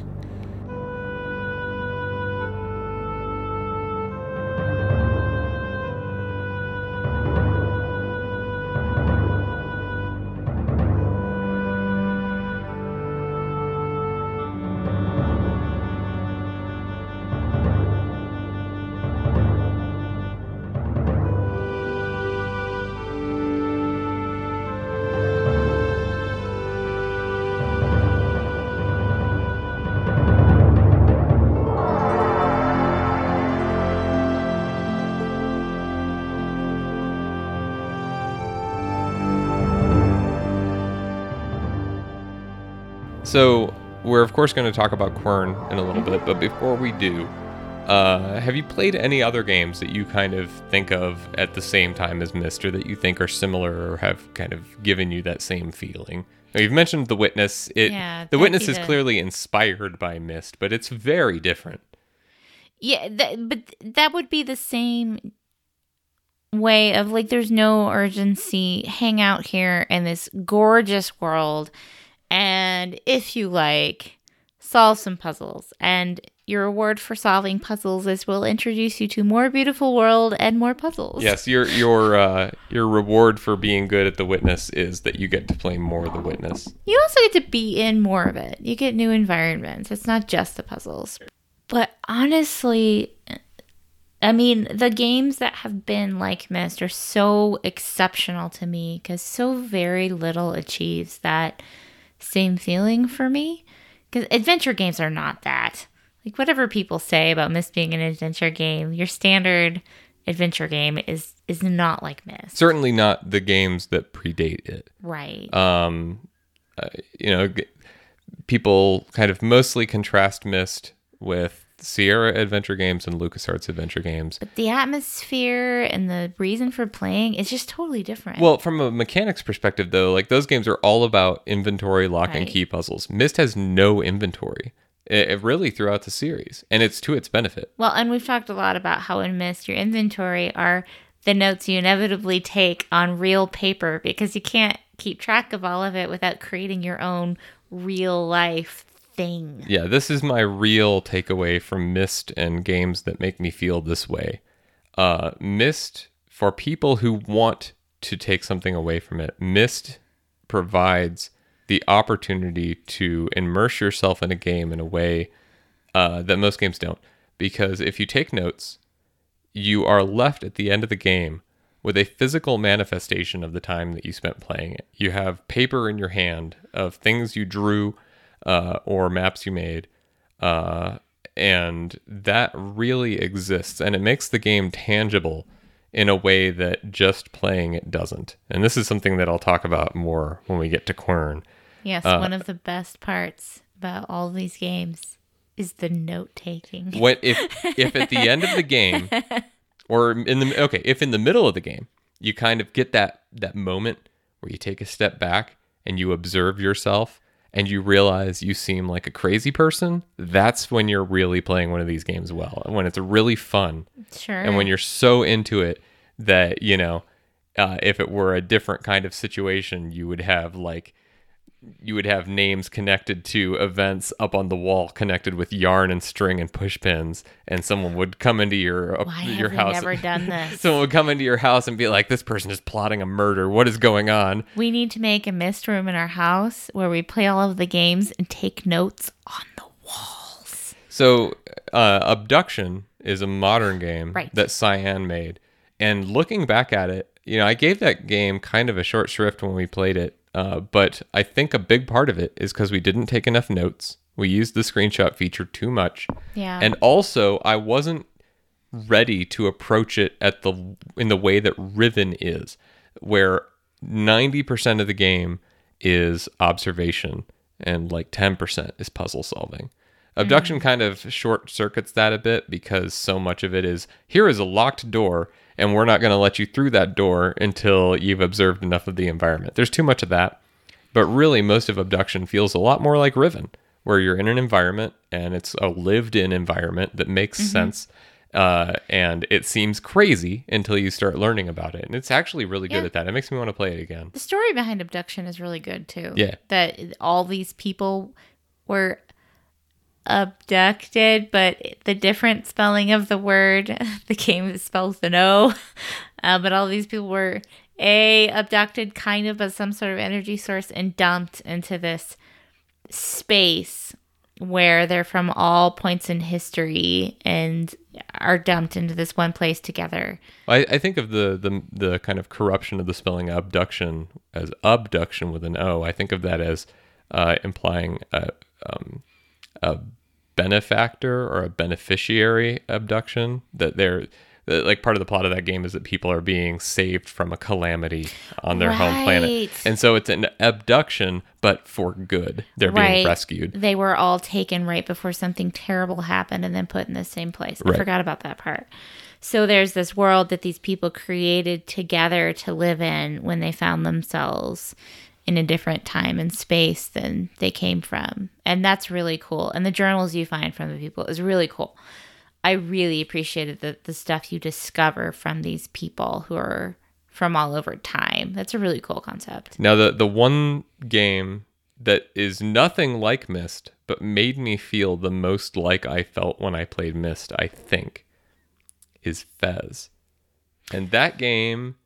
So we're of course going to talk about Quern in a little bit, but before we do, uh, have you played any other games that you kind of think of at the same time as Myst, or that you think are similar or have kind of given you that same feeling? Now, you've mentioned The Witness. It Yeah, The Witness is the- clearly inspired by Myst, but it's very different. Yeah, that, but that would be the same way of like there's no urgency. Hang out here in this gorgeous world and if you like solve some puzzles and your reward for solving puzzles is we'll introduce you to more beautiful world and more puzzles. Yes, your your uh, your reward for being good at The Witness is that you get to play more of The Witness. You also get to be in more of it. You get new environments. It's not just the puzzles. But honestly, I mean, the games that have been like Myst are so exceptional to me because so very little achieves that same feeling for me. Because adventure games are not that. Like, whatever people say about Myst being an adventure game, your standard adventure game is is not like Myst. Certainly not the games that predate it. Right. um, uh, you know, g- people kind of mostly contrast Myst with Sierra Adventure Games and LucasArts Adventure Games. But the atmosphere and the reason for playing is just totally different. Well, from a mechanics perspective, though, like those games are all about inventory, lock, and key puzzles. Myst has no inventory, it, it really throughout the series, and it's to its benefit. well, and we've talked a lot about how in Myst your inventory are the notes you inevitably take on real paper because you can't keep track of all of it without creating your own real life thing. Yeah, this is my real takeaway from Myst and games that make me feel this way. Uh, Myst, for people who want to take something away from it, Myst provides the opportunity to immerse yourself in a game in a way uh, that most games don't. Because if you take notes, you are left at the end of the game with a physical manifestation of the time that you spent playing it. You have paper in your hand of things you drew uh, or maps you made, uh, and that really exists, and it makes the game tangible in a way that just playing it doesn't. And this is something that I'll talk about more when we get to Quern. Yes, Uh, one of the best parts about all these games is the note taking. What if if at the end of the game, or in the okay, if in the middle of the game, you kind of get that that moment where you take a step back and you observe yourself and you realize you seem like a crazy person, that's when you're really playing one of these games well. And When it's really fun Sure. and when you're so into it that you know uh, if it were a different kind of situation you would have like you would have names connected to events up on the wall connected with yarn and string and push pins and someone would come into your uh, Why your have house never done this? someone would come into your house and be like this person is plotting a murder what is going on We need to make a Myst room in our house where we play all of the games and take notes on the walls. so uh, Obduction is a modern game Right. that Cyan made and looking back at it you know i gave that game kind of a short shrift when we played it uh, but i think a big part of it is because we didn't take enough notes. We used the screenshot feature too much. Yeah. and also i wasn't ready to approach it at the in the way that riven is where 90% of the game is observation and like 10% is puzzle solving. Obduction kind of short circuits that a bit because so much of it is here is a locked door and we're not going to let you through that door until you've observed enough of the environment there's too much of that but really, most of Obduction feels a lot more like Riven, where you're in an environment and it's a lived in environment that makes sense. Uh, and it seems crazy until you start learning about it. And it's actually really good at that. It makes me want to play it again. the story behind Obduction is really good too. Yeah. That all these people were abducted, but the different spelling of the word, the game spells the no. Uh, but all these people were a abducted kind of as some sort of energy source and dumped into this space where they're from all points in history and are dumped into this one place together. I, I think of the, the the kind of corruption of the spelling abduction as Obduction with an O. I think of that as uh, implying a, um, a benefactor or a beneficiary abduction. That they're that, like part of the plot of that game is that people are being saved from a calamity on their home planet, and so it's an abduction, but for good. They're being rescued. They were all taken right before something terrible happened and then put in the same place. I Right. forgot about that part. So there's this world that these people created together to live in when they found themselves in a different time and space than they came from. And that's really cool. And the journals you find from the people is really cool. I really appreciated the, the stuff you discover from these people who are from all over time. That's a really cool concept. Now the the one game that is nothing like Myst, but made me feel the most like I felt when I played Myst, I think, is Fez. And that game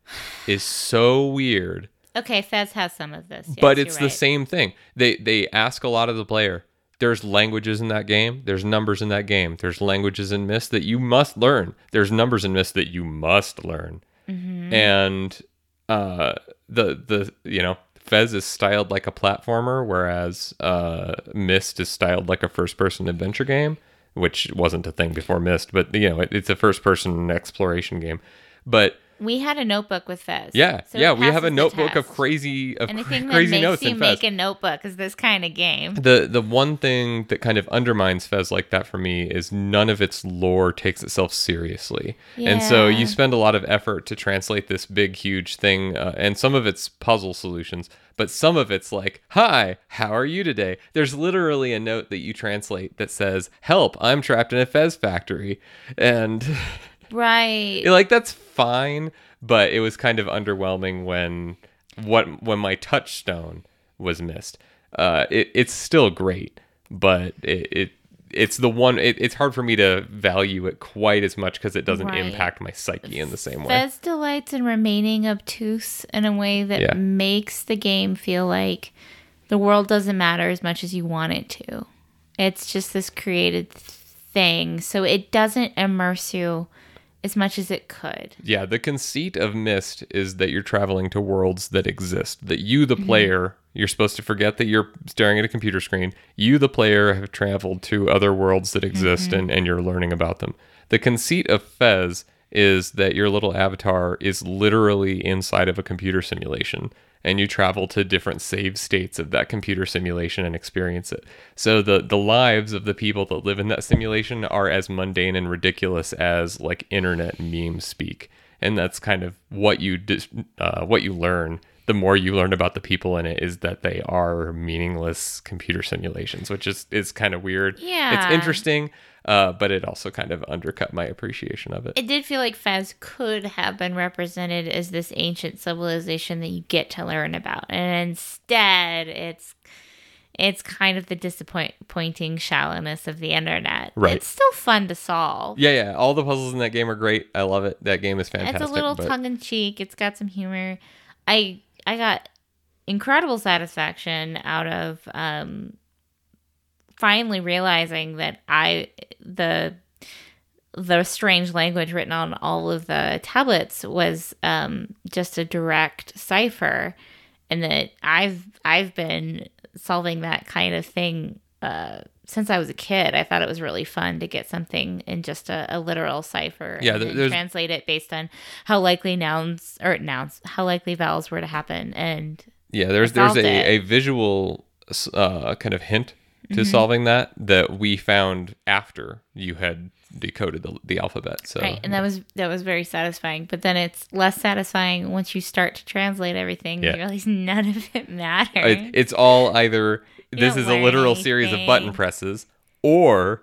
is so weird, Okay, Fez has some of this. Yes, but it's the right. same thing. They they ask a lot of the player. There's languages in that game. There's numbers in that game. There's languages in Myst that you must learn. There's numbers in Myst that you must learn. Mm-hmm. And uh, the the you know Fez is styled like a platformer, whereas uh, Myst is styled like a first-person adventure game, which wasn't a thing before Myst. But you know, it, it's a first-person exploration game. But We had a notebook with Fez. yeah, so yeah, we have a notebook of crazy of Anything that crazy makes notes you make a notebook is this kind of game. The the one thing that kind of undermines Fez like that for me is none of its lore takes itself seriously, and so you spend a lot of effort to translate this big huge thing, uh, and some of it's puzzle solutions, but some of it's like, "Hi, how are you today?" There's literally a note that you translate that says, "Help, I'm trapped in a Fez factory," and Right. like that's fine, but it was kind of underwhelming when what when my touchstone was Myst. Uh, it, it's still great, but it, it it's the one. It, it's hard for me to value it quite as much because it doesn't Right. impact my psyche in the same way. Fez delights in remaining obtuse in a way that Yeah. makes the game feel like the world doesn't matter as much as you want it to. It's just this created thing. So it doesn't immerse you as much as it could. Yeah, the conceit of Myst is that you're traveling to worlds that exist. That you, Mm-hmm. the player, you're supposed to forget that you're staring at a computer screen. You, the player, have traveled to other worlds that exist Mm-hmm. and, and you're learning about them. The conceit of Fez is that your little avatar is literally inside of a computer simulation and you travel to different save states of that computer simulation and experience it. So the the lives of the people that live in that simulation are as mundane and ridiculous as like internet memes speak, and that's kind of what you dis- uh, what you learn the more you learn about the people in it is that they are meaningless computer simulations, which is is kind of weird. Yeah. it's interesting, uh, but it also kind of undercut my appreciation of it. It did feel like Fez could have been represented as this ancient civilization that you get to learn about, and instead, it's it's kind of the disappointing shallowness of the internet. Right. It's still fun to solve. yeah, yeah, all the puzzles in that game are great. I love it. That game is fantastic. it's a little but- tongue in cheek. It's got some humor. I I got incredible satisfaction out of um, finally realizing that I the the strange language written on all of the tablets was um, just a direct cipher, and that I've I've been solving that kind of thing uh, since I was a kid. I thought it was really fun to get something in just a, a literal cipher. Yeah, and there- translate it based on how likely nouns or nouns, how likely vowels were to happen, and Yeah, there's there's a, it. a visual uh, kind of hint to Mm-hmm. solving that that we found after you had decoded the, the alphabet. So right, and that was that was very satisfying. But then it's less satisfying once you start to translate everything. Yeah. You realize none of it matters. it, it's all either this is a literal series of button presses or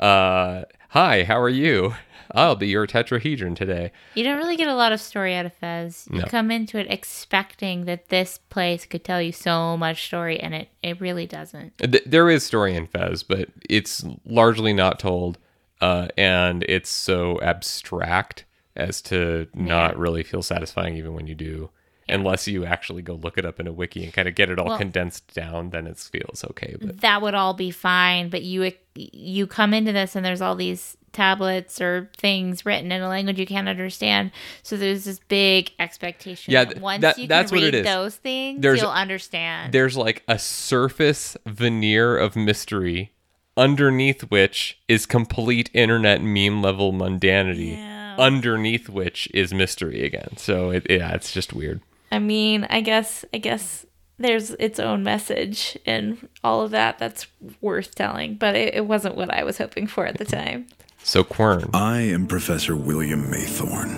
uh, hi, how are you? I'll be your tetrahedron today. You don't really get a lot of story out of Fez. You No. come into it expecting that this place could tell you so much story, and it, it really doesn't. There is story in Fez, but it's largely not told, uh, and it's so abstract as to not really feel satisfying even when you do. Unless you actually go look it up in a wiki and kind of get it all Well- condensed down, then it feels okay. But That would all be fine, but you you come into this and there's all these tablets or things written in a language you can't understand. So there's this big expectation. Yeah, that once that- you that's can what read it is. those things, There's- you'll understand. there's like a surface veneer of mystery underneath which is complete internet meme level mundanity. Yeah. Underneath which is mystery again. So it, yeah, it's just weird. I mean, I guess I guess there's its own message and all of that that's worth telling, but it, it wasn't what I was hoping for at the time. So Quern, I am Professor William Maythorn.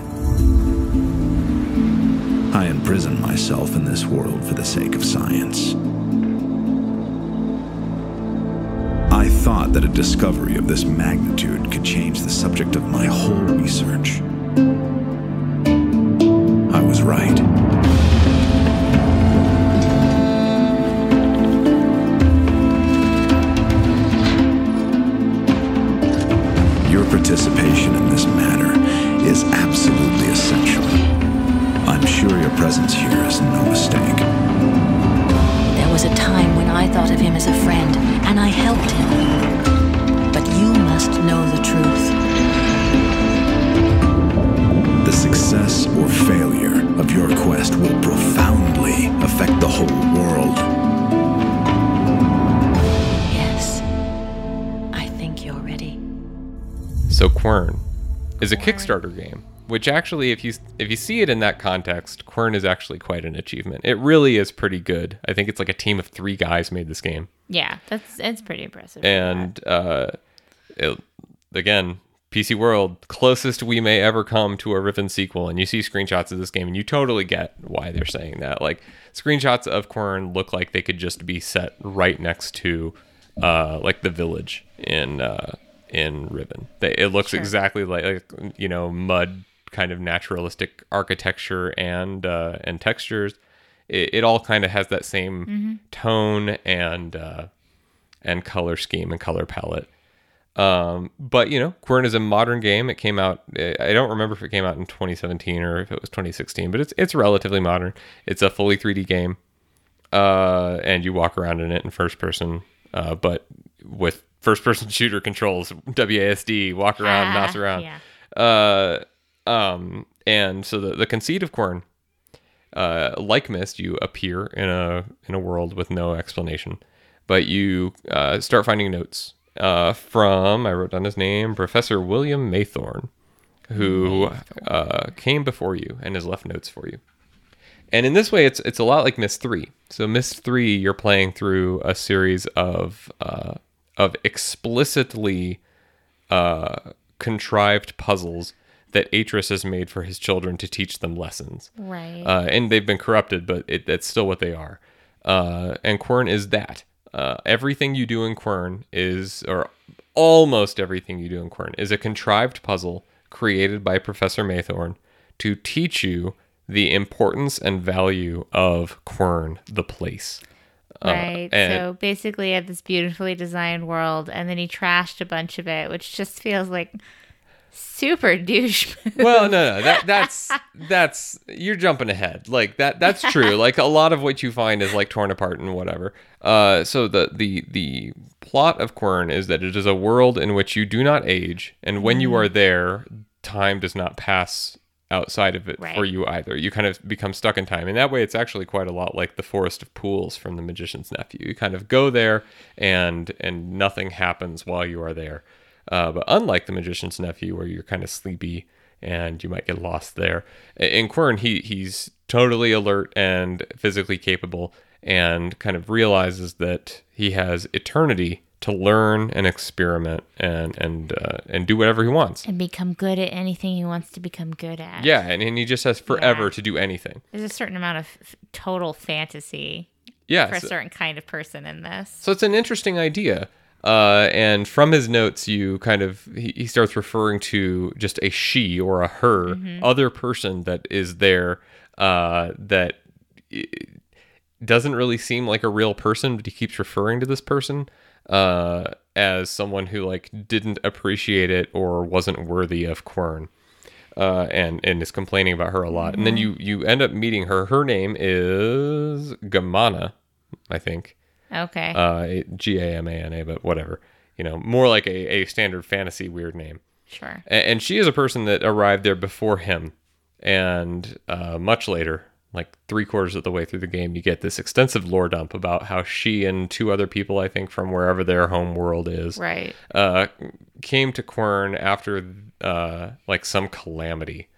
I imprison myself in this world for the sake of science. I thought that a discovery of this magnitude could change the subject of my whole research. I was right. Participation in this matter is absolutely essential. I'm sure your presence here is no mistake. There was a time when I thought of him as a friend, and I helped him. But you must know the truth. The success or failure of your quest will profoundly affect the whole world. So Quern is a Kickstarter game, which actually, if you if you see it in that context, Quern is actually quite an achievement. It really is pretty good. I think it's like a team of three guys made this game, Yeah, that's it's pretty impressive. and uh, it, again, PC World closest we may ever come to a Riven sequel. And you see screenshots of this game, and you totally get why they're saying that. Like screenshots of Quern look like they could just be set right next to uh, like the village in uh, in Riven. They, it looks exactly like, like you know mud kind of naturalistic architecture and uh, and textures. It, it all kind of has that same tone and uh, and color scheme and color palette. Um, but you know, Quern is a modern game. It came out. I don't remember if it came out in 2017 or if it was 2016, but it's it's relatively modern. It's a fully 3D game, uh, and you walk around in it in first person, uh, but with first person shooter controls. WASD, walk around, Ah, mouse around. yeah. Uh, um, and so the the conceit of Quern, uh, like Myst, you appear in a in a world with no explanation, but you uh, start finding notes uh, from I wrote down his name, Professor William Maythorn, who uh, came before you and has left notes for you. And in this way, it's it's a lot like Myst Three. So Myst Three, you're playing through a series of uh, of explicitly uh, contrived puzzles that Atrus has made for his children to teach them lessons. Right. Uh, and they've been corrupted, but it, that's still what they are. Uh, and Quern is that. Uh, everything you do in Quern is, or almost everything you do in Quern, is a contrived puzzle created by Professor Maythorn to teach you the importance and value of Quern, the place. Right. uh, so basically, you have this beautifully designed world, and then he trashed a bunch of it, which just feels like super douche. well, no, no, that that's that's you're jumping ahead. Like that that's true. Like a lot of what you find is like torn apart and whatever. Uh, so the the the plot of Quern is that it is a world in which you do not age, and when you are there, time does not pass outside of it for you either. You kind of become stuck in time. And that way it's actually quite a lot like the Forest of Pools from the Magician's Nephew. You kind of go there and and nothing happens while you are there. Uh, but unlike the Magician's Nephew, where you're kind of sleepy and you might get lost there, in Quern he he's totally alert and physically capable, and kind of realizes that he has eternity to learn and experiment and and uh, and do whatever he wants. and become good at anything he wants to become good at. Yeah, and, and he just has forever Yeah. to do anything. There's a certain amount of f- total fantasy Yeah, for a certain kind of person in this. so it's an interesting idea. Uh, and from his notes, you kind of he, he starts referring to just a she or a her other person that is there uh, that doesn't really seem like a real person, but he keeps referring to this person uh, as someone who like didn't appreciate it or wasn't worthy of Quern. Uh, and and is complaining about her a lot, and then you you end up meeting her. Her name is Gamana, I think Okay. uh, G A M A N A, but whatever. You know, more like a, a standard fantasy weird name. sure. A- And, she is a person that arrived there before him. And uh, much later, like three quarters of the way through the game, you get this extensive lore dump about how she and two other people, I think, from wherever their home world is, Right. uh, came to Quern after uh, like some calamity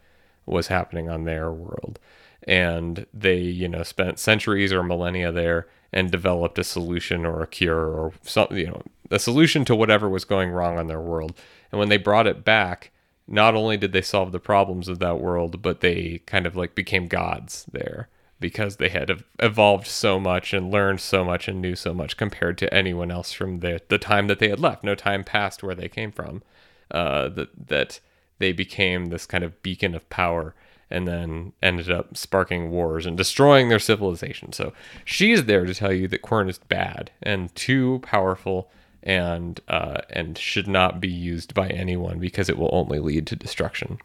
was happening on their world. And they, you know, spent centuries or millennia there and developed a solution or a cure or something, you know, a solution to whatever was going wrong on their world. And when they brought it back, not only did they solve the problems of that world, but they kind of like became gods there because they had evolved so much and learned so much and knew so much compared to anyone else from the, the time that they had left. No time passed where they came from. Uh, that that they became this kind of beacon of power and then ended up sparking wars and destroying their civilization. So she's there to tell you that Quern is bad and too powerful and uh, and should not be used by anyone because it will only lead to destruction.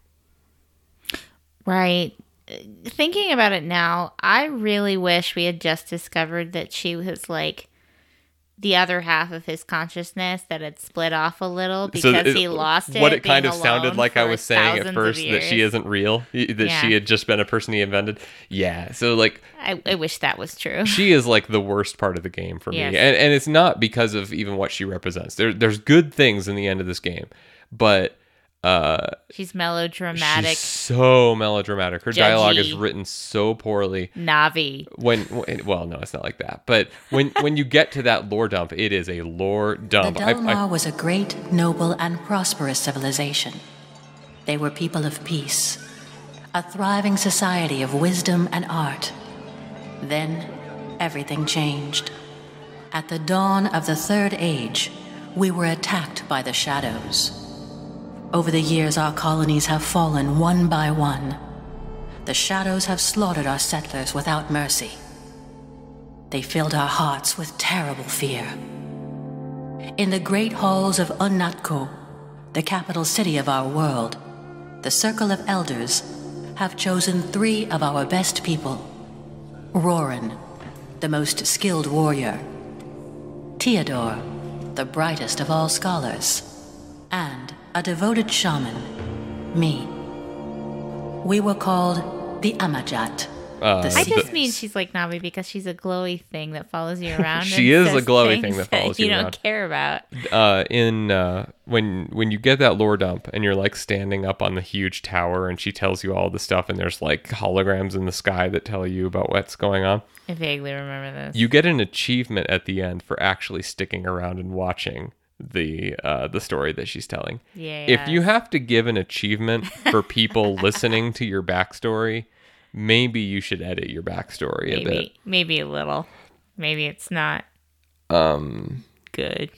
Right. Thinking about it now, I really wish we had just discovered that she was like the other half of his consciousness that had split off a little because it- he lost it. What it kind of sounded like I was saying at first that she isn't real, that she had just been a person he invented. Yeah. So like I, I wish that was true. she is like the worst part of the game for Yes. me, and and it's not because of even what she represents. There there's good things in the end of this game, but uh, She's melodramatic. she's so melodramatic. Her dialogue is written so poorly. Navi. When, when well, no, it's not like that. But when when you get to that lore dump, it is a lore The dump. I- I- was a great, noble, and prosperous civilization. They were people of peace, a thriving society of wisdom and art. Then, everything changed. At the dawn of the Third Age, we were attacked by the Shadows. Over the years, our colonies have fallen one by one. The Shadows have slaughtered our settlers without mercy. They filled our hearts with terrible fear. In the great halls of Unnatko, the capital city of our world, the Circle of Elders have chosen three of our best people Roran, the most skilled warrior, Theodore, the brightest of all scholars, and a devoted shaman, me. We were called the Amajat. Uh, the I just Seekers. mean she's like Navi because she's a glowy thing that follows you around. She is a glowy thing that follows you around. you don't around. care about. uh, in uh, when when you get that lore dump and you're like standing up on the huge tower and she tells you all the stuff and there's like holograms in the sky that tell you about what's going on. I vaguely remember this. You get an achievement at the end for actually sticking around and watching the uh, the story that she's telling. Yeah. If you have to give an achievement for people listening to your backstory, maybe you should edit your backstory a bit. maybe maybe a little, maybe it's not Um, good.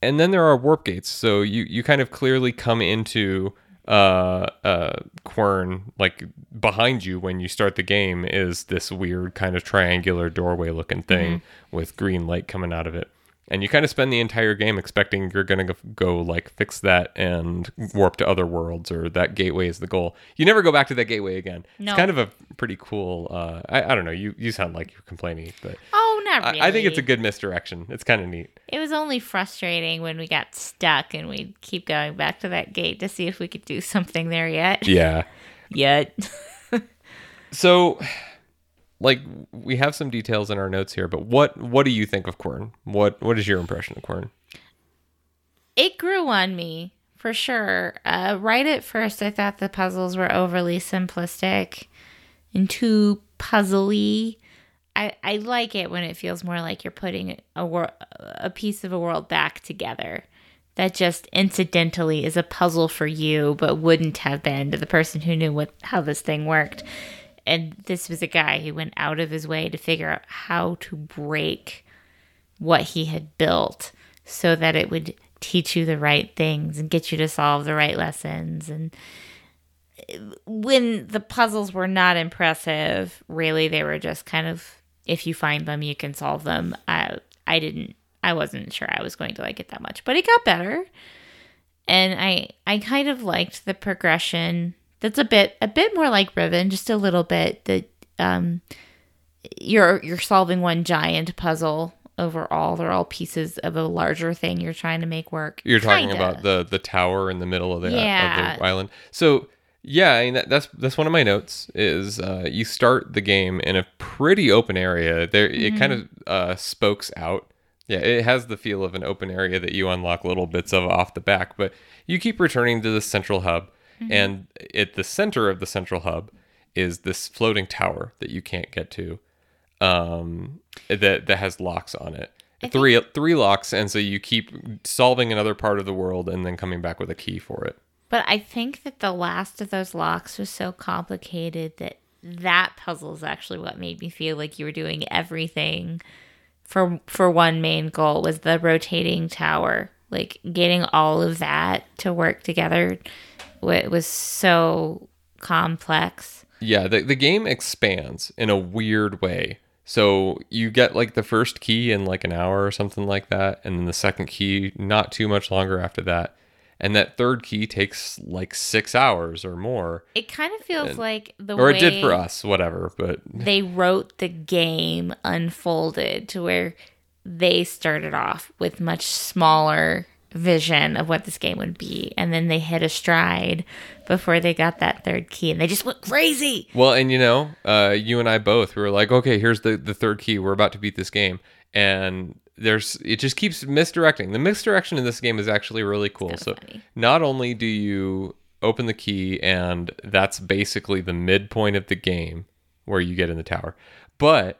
and then there are warp gates. So you you kind of clearly come into uh uh Quern like behind you when you start the game is this weird kind of triangular doorway looking thing with green light coming out of it. And you kind of spend the entire game expecting you're going to go like fix that and warp to other worlds or that gateway is the goal. You never go back to that gateway again. No. It's kind of a pretty cool uh I, I don't know, you you sound like you're complaining, but Oh, not I, really. I think it's a good misdirection. It's kind of neat. It was only frustrating when we got stuck and we'd keep going back to that gate to see if we could do something there yet. Yeah. Yet. So, like, we have some details in our notes here, but what what do you think of Quern? What what is your impression of Quern? it grew on me for sure. Uh, right at first, I thought the puzzles were overly simplistic and too puzzly. I, I like it when it feels more like you're putting a wor- a piece of a world back together that just incidentally is a puzzle for you, but wouldn't have been to the person who knew what how this thing worked. And this was a guy who went out of his way to figure out how to break what he had built so that it would teach you the right things and get you to solve the right lessons. And when the puzzles were not impressive really they were just kind of if you find them you can solve them. I i didn't i wasn't sure i was going to like it that much but it got better. And i i kind of liked the progression that's a bit a bit more like riven just a little bit that um you're you're solving one giant puzzle overall they're all pieces of a larger thing you're trying to make work You're talking Kinda. about the the tower in the middle of the, Yeah. of the island. So yeah, I mean that, that's that's one of my notes. Is uh, you start the game in a pretty open area. There, it kind of uh, spokes out. Yeah, it has the feel of an open area that you unlock little bits of off the back, but you keep returning to the central hub, and at the center of the central hub is this floating tower that you can't get to, um, that that has locks on it. Three three locks, and so you keep solving another part of the world and then coming back with a key for it. But I think that the last of those locks was so complicated that that puzzle is actually what made me feel like you were doing everything for for one main goal was the rotating tower. Like getting all of that to work together wa- was so complex. Yeah, the the game expands in a weird way. So you get like the first key in like an hour or something like that, and then the second key not too much longer after that. And that third key takes like six hours or more. It kind of feels like the Or way it did for us, whatever. But they wrote the game unfolded to where they started off with much smaller vision of what this game would be and then they hit a stride before they got that third key and they just went crazy Well, and you know, uh, you and I both were like, okay, here's the the third key. We're about to beat this game, and there's it just keeps misdirecting. The misdirection in this game is actually really cool. So funny. not only do you open the key, and that's basically the midpoint of the game where you get in the tower, but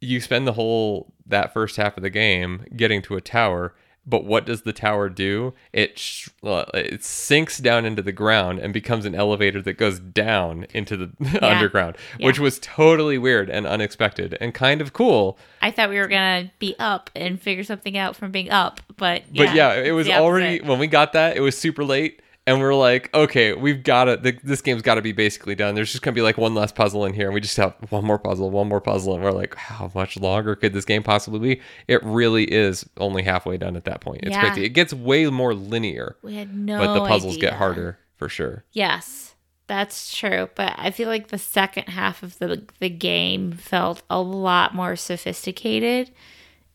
you spend the whole that first half of the game getting to a tower. But what does the tower do? It sh- uh, it sinks down into the ground and becomes an elevator that goes down into the underground, which was totally weird and unexpected and kind of cool. i thought we were gonna be up and figure something out from being up but But yeah, it was already when we got that, it was super late, and we're like, okay, we've got to. This game's got to be basically done. There's just gonna be like one last puzzle in here, and we just have one more puzzle, one more puzzle, and we're like, how much longer could this game possibly be? It really is only halfway done at that point. It's Yeah. crazy. It gets way more linear, we had no but the puzzles get harder for sure. Yes, that's true. But I feel like the second half of the the game felt a lot more sophisticated,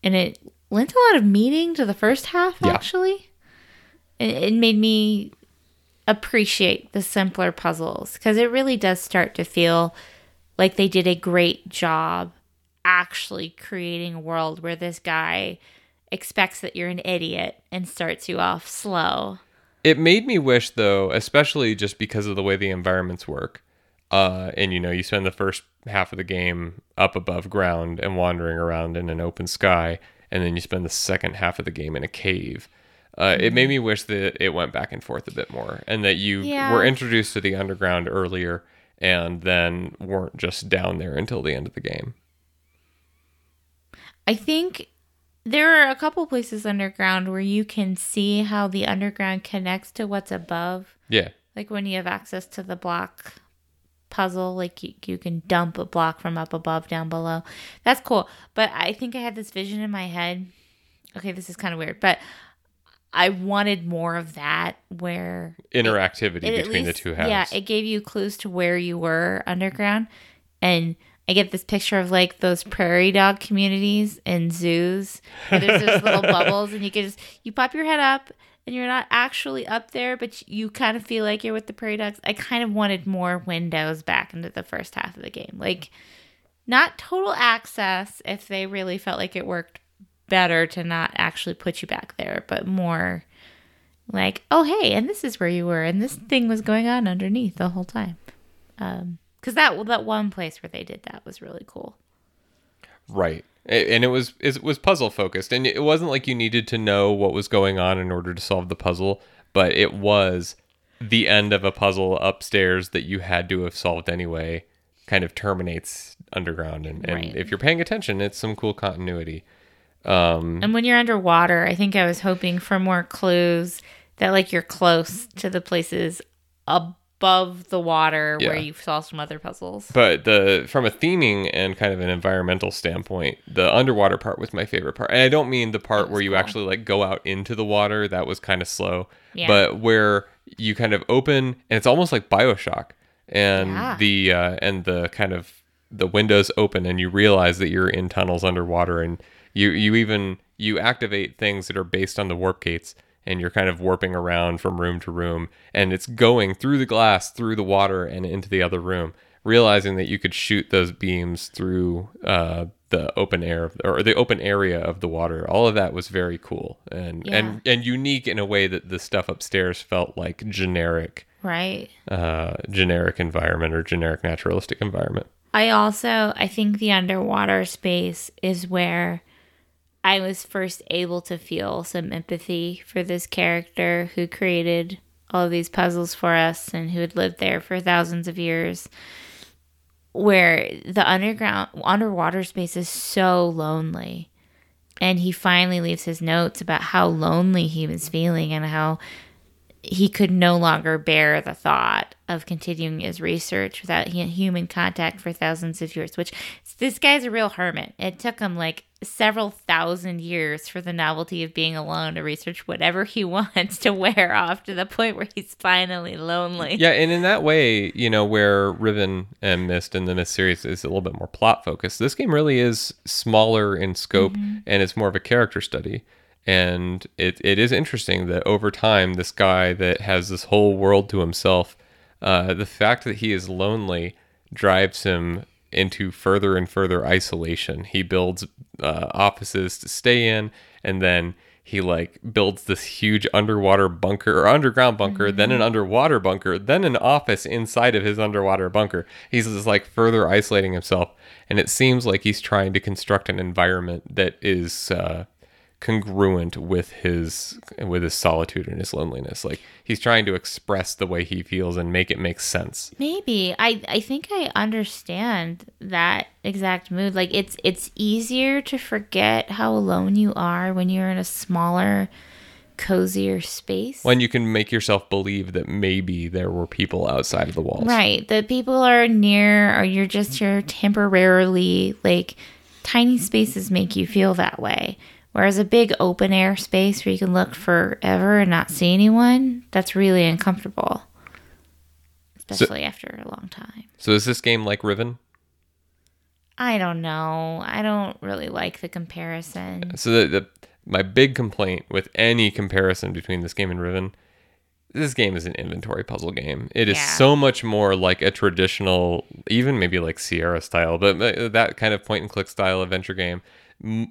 and it lent a lot of meaning to the first half. Yeah. Actually, it, it made me appreciate the simpler puzzles because it really does start to feel like they did a great job actually creating a world where this guy expects that you're an idiot and starts you off slow. It made me wish, though, especially just because of the way the environments work. Uh, and you know, you spend the first half of the game up above ground and wandering around in an open sky, and then you spend the second half of the game in a cave. Uh, It made me wish that it went back and forth a bit more, and that you Yeah. were introduced to the underground earlier, and then weren't just down there until the end of the game. I think there are a couple places underground where you can see how the underground connects to what's above. Yeah, Like when you have access to the block puzzle, like you, you can dump a block from up above down below. That's cool. But I think I had this vision in my head. Okay, this is kind of weird, but I wanted more of that where interactivity it at between the two halves. Yeah, it gave you clues to where you were underground. And I get this picture of like those prairie dog communities and zoos. Where there's those little bubbles, and you can just you pop your head up, and you're not actually up there, but you kind of feel like you're with the prairie dogs. I kind of wanted more windows back into the first half of the game, like not total access if they really felt like it worked better to not actually put you back there, but more like, oh hey, and this is where you were, and this thing was going on underneath the whole time. Um, because that that one place where they did that was really cool. Right. And it was it was puzzle focused, and it wasn't like you needed to know what was going on in order to solve the puzzle, but it was the end of a puzzle upstairs that you had to have solved anyway. Kind of terminates underground, and, and Right. if you're paying attention, it's some cool continuity. And when you're underwater, I think I was hoping for more clues that like you're close to the places above the water where you solve some other puzzles. But the from a theming and kind of an environmental standpoint, the underwater part was my favorite part. And I don't mean the part where you actually like go out into the water, that was kind of slow. Yeah. But where you kind of open and it's almost like BioShock and Yeah. the uh and the kind of the windows open and you realize that you're in tunnels underwater and you you even you activate things that are based on the warp gates and you're kind of warping around from room to room and it's going through the glass through the water and into the other room realizing that you could shoot those beams through uh, the open air or the open area of the water. All of that was very cool and and and unique in a way that the stuff upstairs felt like generic Right. uh, generic environment or generic naturalistic environment. I also I think the underwater space is where I was first able to feel some empathy for this character who created all of these puzzles for us and who had lived there for thousands of years. Where the underground underwater space is so lonely. And he finally leaves his notes about how lonely he was feeling and how he could no longer bear the thought of continuing his research without human contact for thousands of years which this guy's a real hermit it took him like several thousand years for the novelty of being alone to research whatever he wants to wear off to the point where he's finally lonely. Yeah and in that way you know where riven and Myst and the Myst series is a little bit more plot focused this game really is smaller in scope and it's more of a character study. And it, it is interesting that over time this guy that has this whole world to himself uh, the fact that he is lonely drives him into further and further isolation. He builds uh, offices to stay in and then he like builds this huge underwater bunker or underground bunker then an underwater bunker then an office inside of his underwater bunker. He's just like further isolating himself and it seems like he's trying to construct an environment that is uh, congruent with his with his solitude and his loneliness like he's trying to express the way he feels and make it make sense Maybe. I I think I understand that exact mood. Like it's it's easier to forget how alone you are when you're in a smaller, cozier space. when you can make yourself believe that maybe there were people outside of the walls Right. That people are near or you're just you're temporarily like tiny spaces make you feel that way. Whereas a big open air space where you can look forever and not see anyone, that's really uncomfortable. Especially after a long time. so is this game like riven I don't know. I don't really like the comparison. So the, the my big complaint with any comparison between this game and Riven, this game is an inventory puzzle game. It is Yeah. so much more like a traditional, even maybe like Sierra style, but uh, that kind of point and click style adventure game.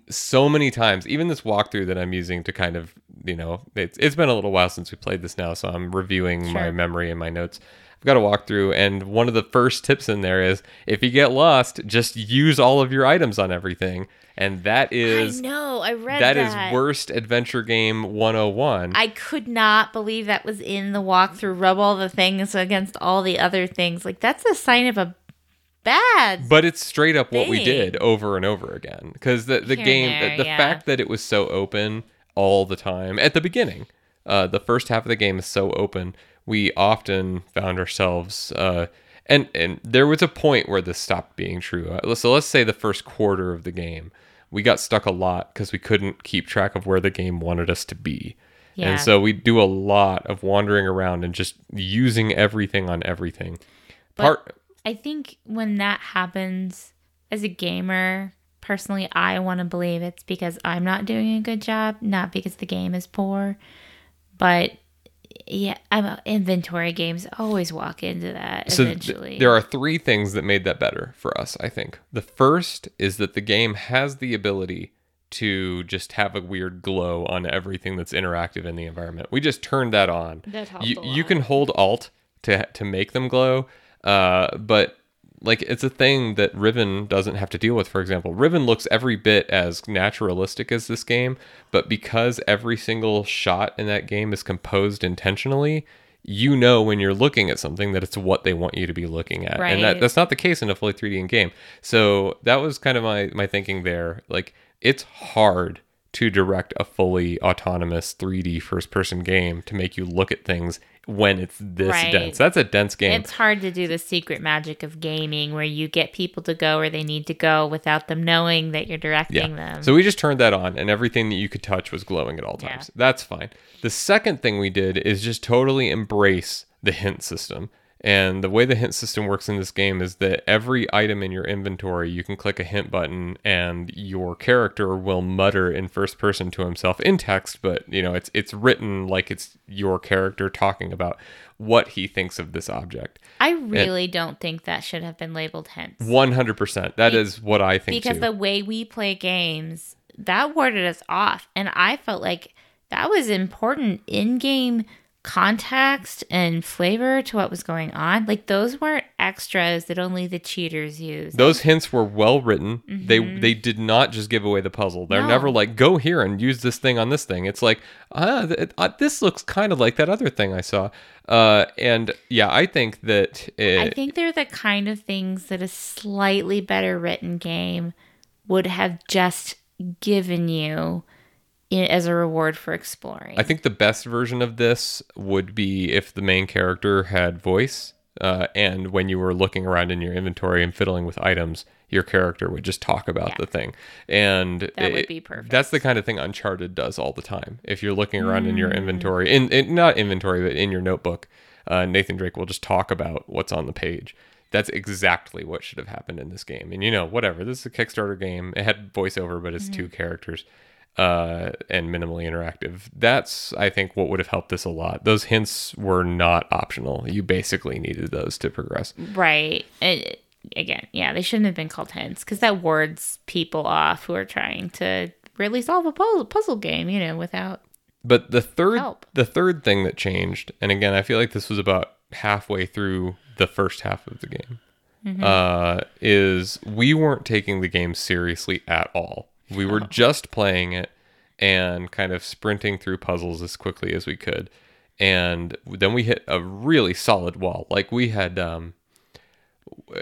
So many times, even this walkthrough that I'm using to kind of you know, it's, it's been a little while since we played this now, so I'm reviewing my memory and my notes. I've got to walk through, and one of the first tips in there is if you get lost, just use all of your items on everything. And that is I know. I read that that. is worst adventure game 101. I could not believe that was in the walkthrough. Rub all the things against all the other things. Like that's a sign of a bad. But it's straight up what we did over and over again because the the Here and game there, the, the yeah. fact that it was so open all the time at the beginning, uh, the first half of the game is so open. We often found ourselves. Uh, and, and there was a point where this stopped being true. Uh, so let's say the first quarter of the game, we got stuck a lot because we couldn't keep track of where the game wanted us to be. Yeah. And so we do a lot of wandering around and just using everything on everything. Part I think when that happens as a gamer, personally, I want to believe it's because I'm not doing a good job, not because the game is poor. But yeah, I'm inventory games always walk into that so th- there are three things that made that better for us i think. The first is that the game has the ability to just have a weird glow on everything that's interactive in the environment. We just turned that on. That helped you, you can hold alt to to make them glow uh, but like it's a thing that Riven doesn't have to deal with. For example, Riven looks every bit as naturalistic as this game, but because every single shot in that game is composed intentionally, you know when you're looking at something that it's what they want you to be looking at, and that that's not the case in a fully 3D game. So that was kind of my my thinking there. Like it's hard to direct a fully autonomous 3D first person game to make you look at things when it's this Right. dense. That's a dense game. It's hard to do the secret magic of gaming where you get people to go where they need to go without them knowing that you're directing them. So we just turned that on, and everything that you could touch was glowing at all Yeah. times. That's fine. The second thing we did is just totally embrace the hint system. And the way the hint system works in this game is that every item in your inventory, you can click a hint button, and your character will mutter in first person to himself in text, but you know it's it's written like it's your character talking about what he thinks of this object. I really don't think that should have been labeled hints. One hundred percent. That is what I think because too. the way we play games that warded us off and i felt like that was important in-game context and flavor to what was going on like those weren't extras that only the cheaters use Those hints were well written. They they did not just give away the puzzle. They're Mm-hmm. No. never like go here and use this thing on this thing. It's like ah, th- uh, this looks kind of like that other thing I saw. Uh, and yeah, I think that it, i think they're the kind of things that a slightly better written game would have just given you i- as a reward for exploring I think the best version of this would be if the main character had voice. Uh, and when you were looking around in your inventory and fiddling with items, your character would just talk about Yeah. the thing. And That would be perfect. That's the kind of thing Uncharted does all the time. If you're looking around in Mm. your inventory, in, in not inventory, but in your notebook, uh, Nathan Drake will just talk about what's on the page. That's exactly what should have happened in this game. And you know, whatever. This is a Kickstarter game. It had voiceover, but it's two Mm-hmm. characters uh, and minimally interactive. That's, I think, what would have helped this a lot. Those hints were not optional. You basically needed those to progress. Right. It, again, yeah, they shouldn't have been called hints because that wards people off who are trying to really solve a puzzle, puzzle game, you know, without. But the third, Help. the third thing that changed, and again, I feel like this was about halfway through the first half of the game, uh, is we weren't taking the game seriously at all. We were just playing it and kind of sprinting through puzzles as quickly as we could, and then we hit a really solid wall. Like we had, um,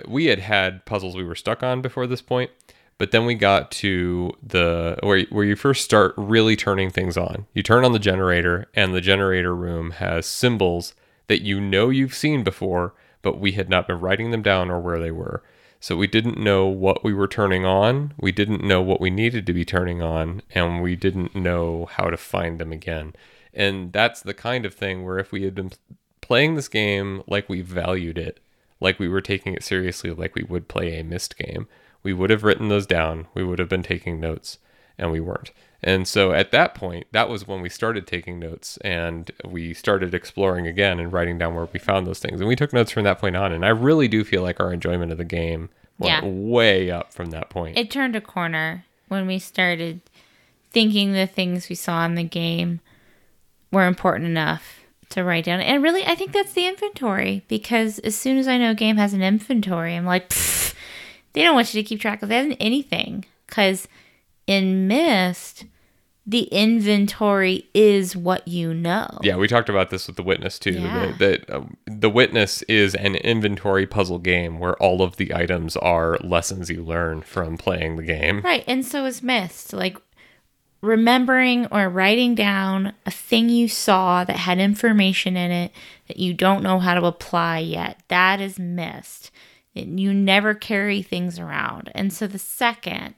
we had had puzzles we were stuck on before this point, but then we got to the where where you first start really turning things on. You turn on the generator, and the generator room has symbols that you know you've seen before, but we had not been writing them down or where they were. So we didn't know what we were turning on, we didn't know what we needed to be turning on, and we didn't know how to find them again. And that's the kind of thing where if we had been playing this game like we valued it, like we were taking it seriously, like we would play a Myst game, we would have written those down. We would have been taking notes, and we weren't. And so at that point, that was when we started taking notes and we started exploring again and writing down where we found those things. And we took notes from that point on. And I really do feel like our enjoyment of the game went Yeah. way up from that point. It turned a corner when we started thinking the things we saw in the game were important enough to write down. And really, I think that's the inventory because as soon as I know a game has an inventory, I'm like, they don't want you to keep track of anything. Because in Myst, the inventory is what you know. Yeah, we talked about this with the witness too. Yeah. That, that um, the witness is an inventory puzzle game where all of the items are lessons you learn from playing the game. Right. And so is Myst. Like remembering or writing down a thing you saw that had information in it that you don't know how to apply yet. That is Myst. You never carry things around. And so the second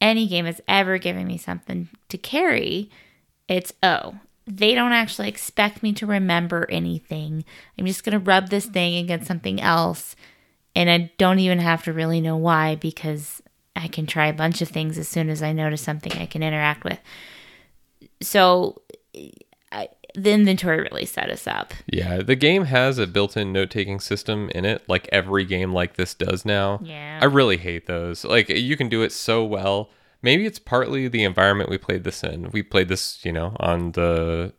any game has ever given me something to carry, it's oh, they don't actually expect me to remember anything. I'm just going to rub this thing against something else. And I don't even have to really know why because I can try a bunch of things as soon as I notice something I can interact with. So I, the inventory really set us up. Yeah, the game has a built-in note-taking system in it, like every game like this does now. Yeah. I really hate those. Like you can do it so well. Maybe it's partly the environment we played this in. We played this, you know, on the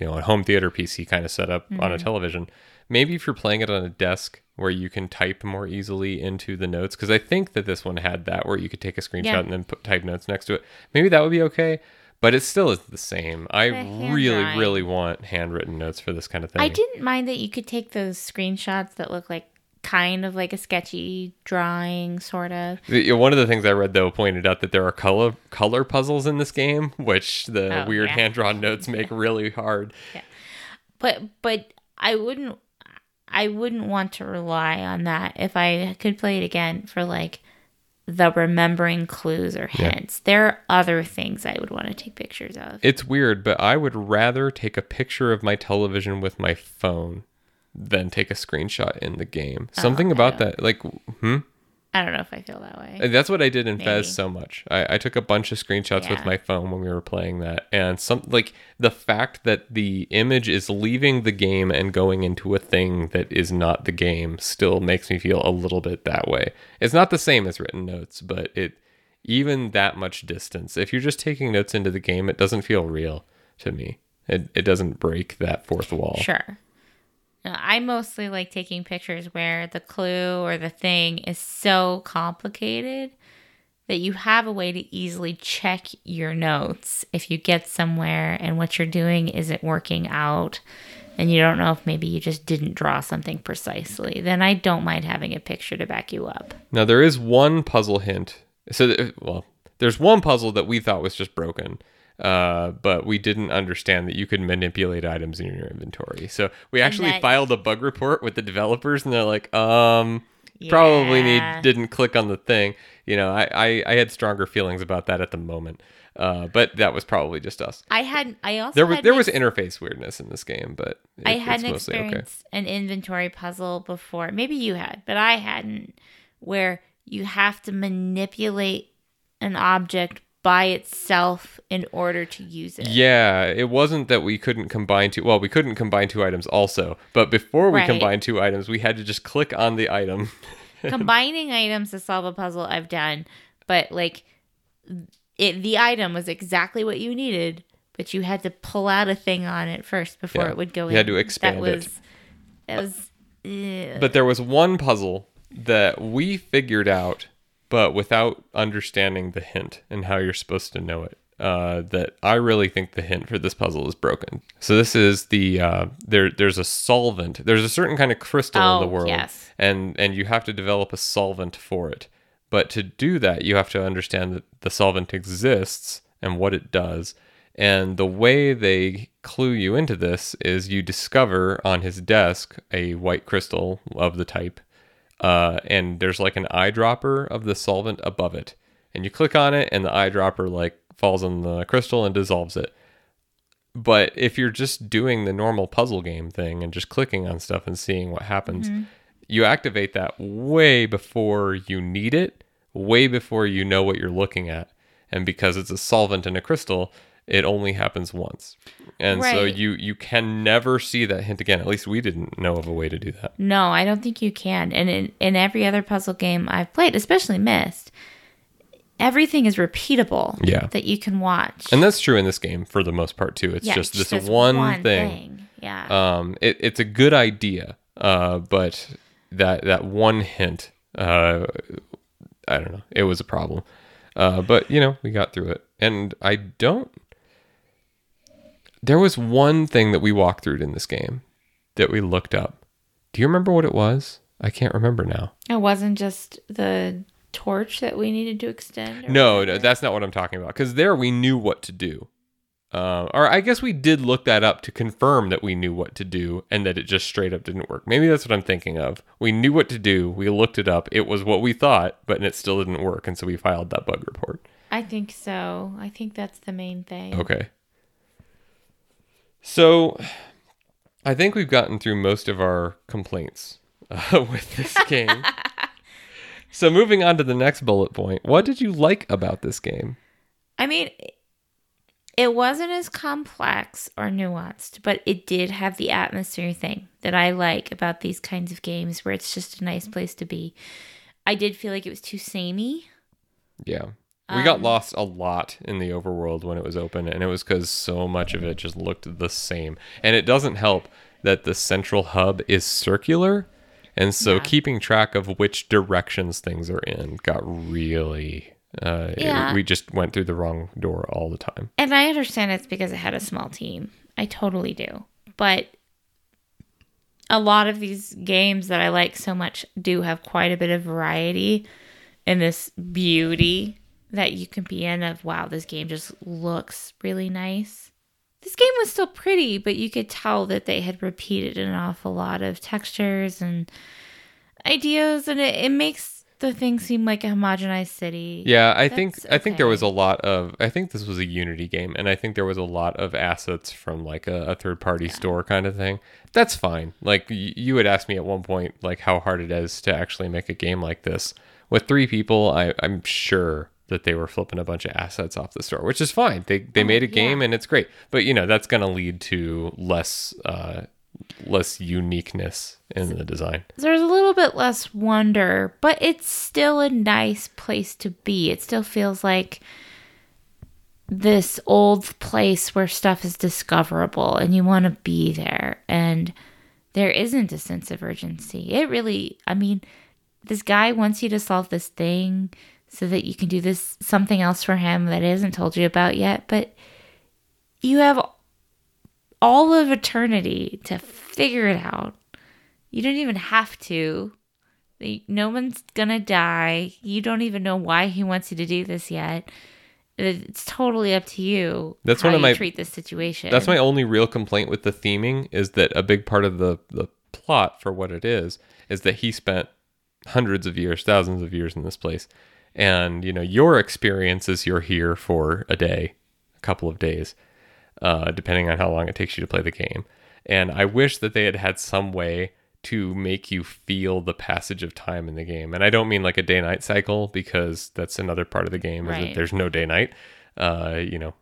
you know, a home theater PC kind of setup on a mm-hmm. television. Maybe if you're playing it on a desk where you can type more easily into the notes because I think that this one had that where you could take a screenshot Yeah. and then put type notes next to it. Maybe that would be okay, but it still is the same. I really drawing. really want handwritten notes for this kind of thing. I didn't mind that you could take those screenshots that look like kind of like a sketchy drawing, sort of. One of the things I read though pointed out that there are color color puzzles in this game, which the Oh, weird yeah. hand drawn notes make really hard. Yeah. But but I wouldn't I wouldn't want to rely on that if I could play it again for like the remembering clues or hints. There are other things I would want to take pictures of. It's weird, but I would rather take a picture of my television with my phone than take a screenshot in the game. Something about that, like, hmm. I don't know if I feel that way. And That's what I did in Maybe. Fez so much. I, I took a bunch of screenshots with my phone when we were playing that, and some like the fact that the image is leaving the game and going into a thing that is not the game still makes me feel a little bit that way. It's not the same as written notes, but it even that much distance. If you're just taking notes into the game, it doesn't feel real to me. It it doesn't break that fourth wall. Sure. I mostly like taking pictures where the clue or the thing is so complicated that you have a way to easily check your notes if you get somewhere and what you're doing isn't working out and you don't know if maybe you just didn't draw something precisely. Then I don't mind having a picture to back you up. Now there is one puzzle hint. So well, there's one puzzle that we thought was just broken. Uh, but we didn't understand that you could manipulate items in your inventory. So we actually that- filed a bug report with the developers, and they're like, um, probably need didn't click on the thing. You know, I, I I had stronger feelings about that at the moment. Uh, but that was probably just us. I had I also There was there was interface weirdness in this game, but it, I had it's an mostly okay. an inventory puzzle before. Maybe you had, but I hadn't. Where you have to manipulate an object by itself in order to use it. Yeah, it wasn't that we couldn't combine two. Well, we couldn't combine two items also, but before we Right. combined two items, we had to just click on the item. Combining items to solve a puzzle I've done, but like it the item was exactly what you needed, but you had to pull out a thing on it first before Yeah. it would go You in. You had to expand that it. was, That was ugh. But there was one puzzle that we figured out, but without understanding the hint and how you're supposed to know it. Uh, that I really think the hint for this puzzle is broken. So this is the uh, there. There's a solvent. There's a certain kind of crystal in the Oh, world, yes. and and you have to develop a solvent for it. But to do that, you have to understand that the solvent exists and what it does. And the way they clue you into this is you discover on his desk a white crystal of the type, uh, and there's like an eyedropper of the solvent above it. And you click on it, and the eyedropper like falls on the crystal and dissolves it. But if you're just doing the normal puzzle game thing and just clicking on stuff and seeing what happens, you activate that way before you need it, way before you know what you're looking at. And because it's a solvent in a crystal, it only happens once. And so you you can never see that hint again. At least we didn't know of a way to do that. No, I don't think you can. And in, in every other puzzle game I've played, especially Myst, everything is repeatable. Yeah. That you can watch. And that's true in this game for the most part too. It's Yeah, just this one, thing. Yeah. Um, it, it's a good idea, uh, but that that one hint, uh, I don't know, it was a problem. Uh, but you know, we got through it, and I don't. There was one thing that we walked through in this game that we looked up. Do you remember what it was? I can't remember now. it wasn't just the torch that we needed to extend. No, whatever? no, that's not what I'm talking about. Because there we knew what to do. Uh, or I guess we did look that up to confirm that we knew what to do and that it just straight up didn't work. Maybe that's what I'm thinking of. We knew what to do. We looked it up. It was what we thought, but it still didn't work. And so we filed that bug report. I think so. I think that's the main thing. Okay. So I think we've gotten through most of our complaints uh, with this game. so moving on to the next bullet point. What did you like about this game? I mean, it wasn't as complex or nuanced, but it did have the atmosphere thing that I like about these kinds of games where it's just a nice place to be. I did feel like it was too samey. Yeah. We got lost a lot in the overworld when it was open, and it was because so much of it just looked the same. And it doesn't help that the central hub is circular, and so keeping track of which directions things are in got really. Uh, it- Yeah. we just went through the wrong door all the time. And I understand it's because it had a small team. I totally do. But a lot of these games that I like so much do have quite a bit of variety and this beauty that you can be in of wow, this game just looks really nice. This game was still pretty, but you could tell that they had repeated an awful lot of textures and ideas and it, it makes the thing seem like a homogenized city. Yeah, I think That's I think there was a lot of I think this was a Unity game, and I think there was a lot of assets from like a, a third party store kind of thing. That's fine. Like y- you had asked me at one point, like how hard it is to actually make a game like this with three people. I, I'm sure that they were flipping a bunch of assets off the store, which is fine. They they made a game and it's great, but you know that's going to lead to less uh, less uniqueness in the design. there's a little bit less wonder, but it's still a nice place to be. It still feels like this old place where stuff is discoverable and you want to be there. And there isn't a sense of urgency. It really, I mean, this guy wants you to solve this thing so that you can do this something else for him that he hasn't told you about yet, but you have all of eternity to figure it out. You don't even have to. No one's gonna die. You don't even know why he wants you to do this yet. It's totally up to you. That's how one of you my- treat this situation. That's my only real complaint with the theming is that a big part of the the plot for what it is is that he spent hundreds of years, thousands of years in this place. And you know, your experience is you're here for a day, a couple of days, uh, depending on how long it takes you to play the game. And I wish that they had had some way to make you feel the passage of time in the game. And I don't mean like a day night cycle because that's another part of the game is that Right. there's no day night. Uh, you know,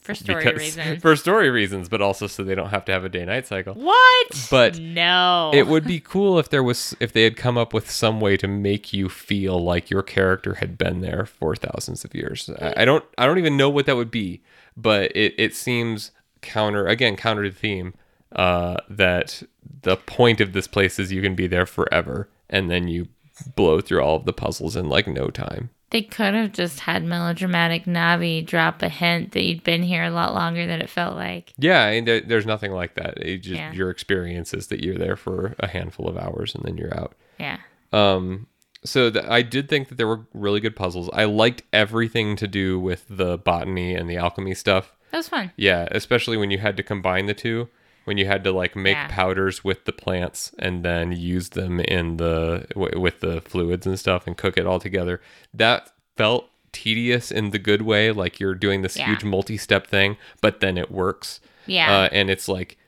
for story because reasons. for story reasons, but also so they don't have to have a day night cycle. what? But no. it would be cool if there was if they had come up with some way to make you feel like your character had been there for thousands of years. I, I don't I don't even know what that would be, but it it seems counter again counter to the theme uh, that the point of this place is you can be there forever and then you blow through all of the puzzles in like no time. They could have just had melodramatic Navi drop a hint that you'd been here a lot longer than it felt like. Yeah, and there, there's nothing like that. It just Yeah. your experience is that you're there for a handful of hours and then you're out. Yeah. Um, so th- I did think that there were really good puzzles. I liked everything to do with the botany and the alchemy stuff. That was fun. Yeah, especially when you had to combine the two, when you had to like make Yeah. powders with the plants and then use them in the w- with the fluids and stuff and cook it all together. That felt tedious in the good way, like you're doing this Yeah. huge multi-step thing, but then it works. Yeah. Uh, and it's like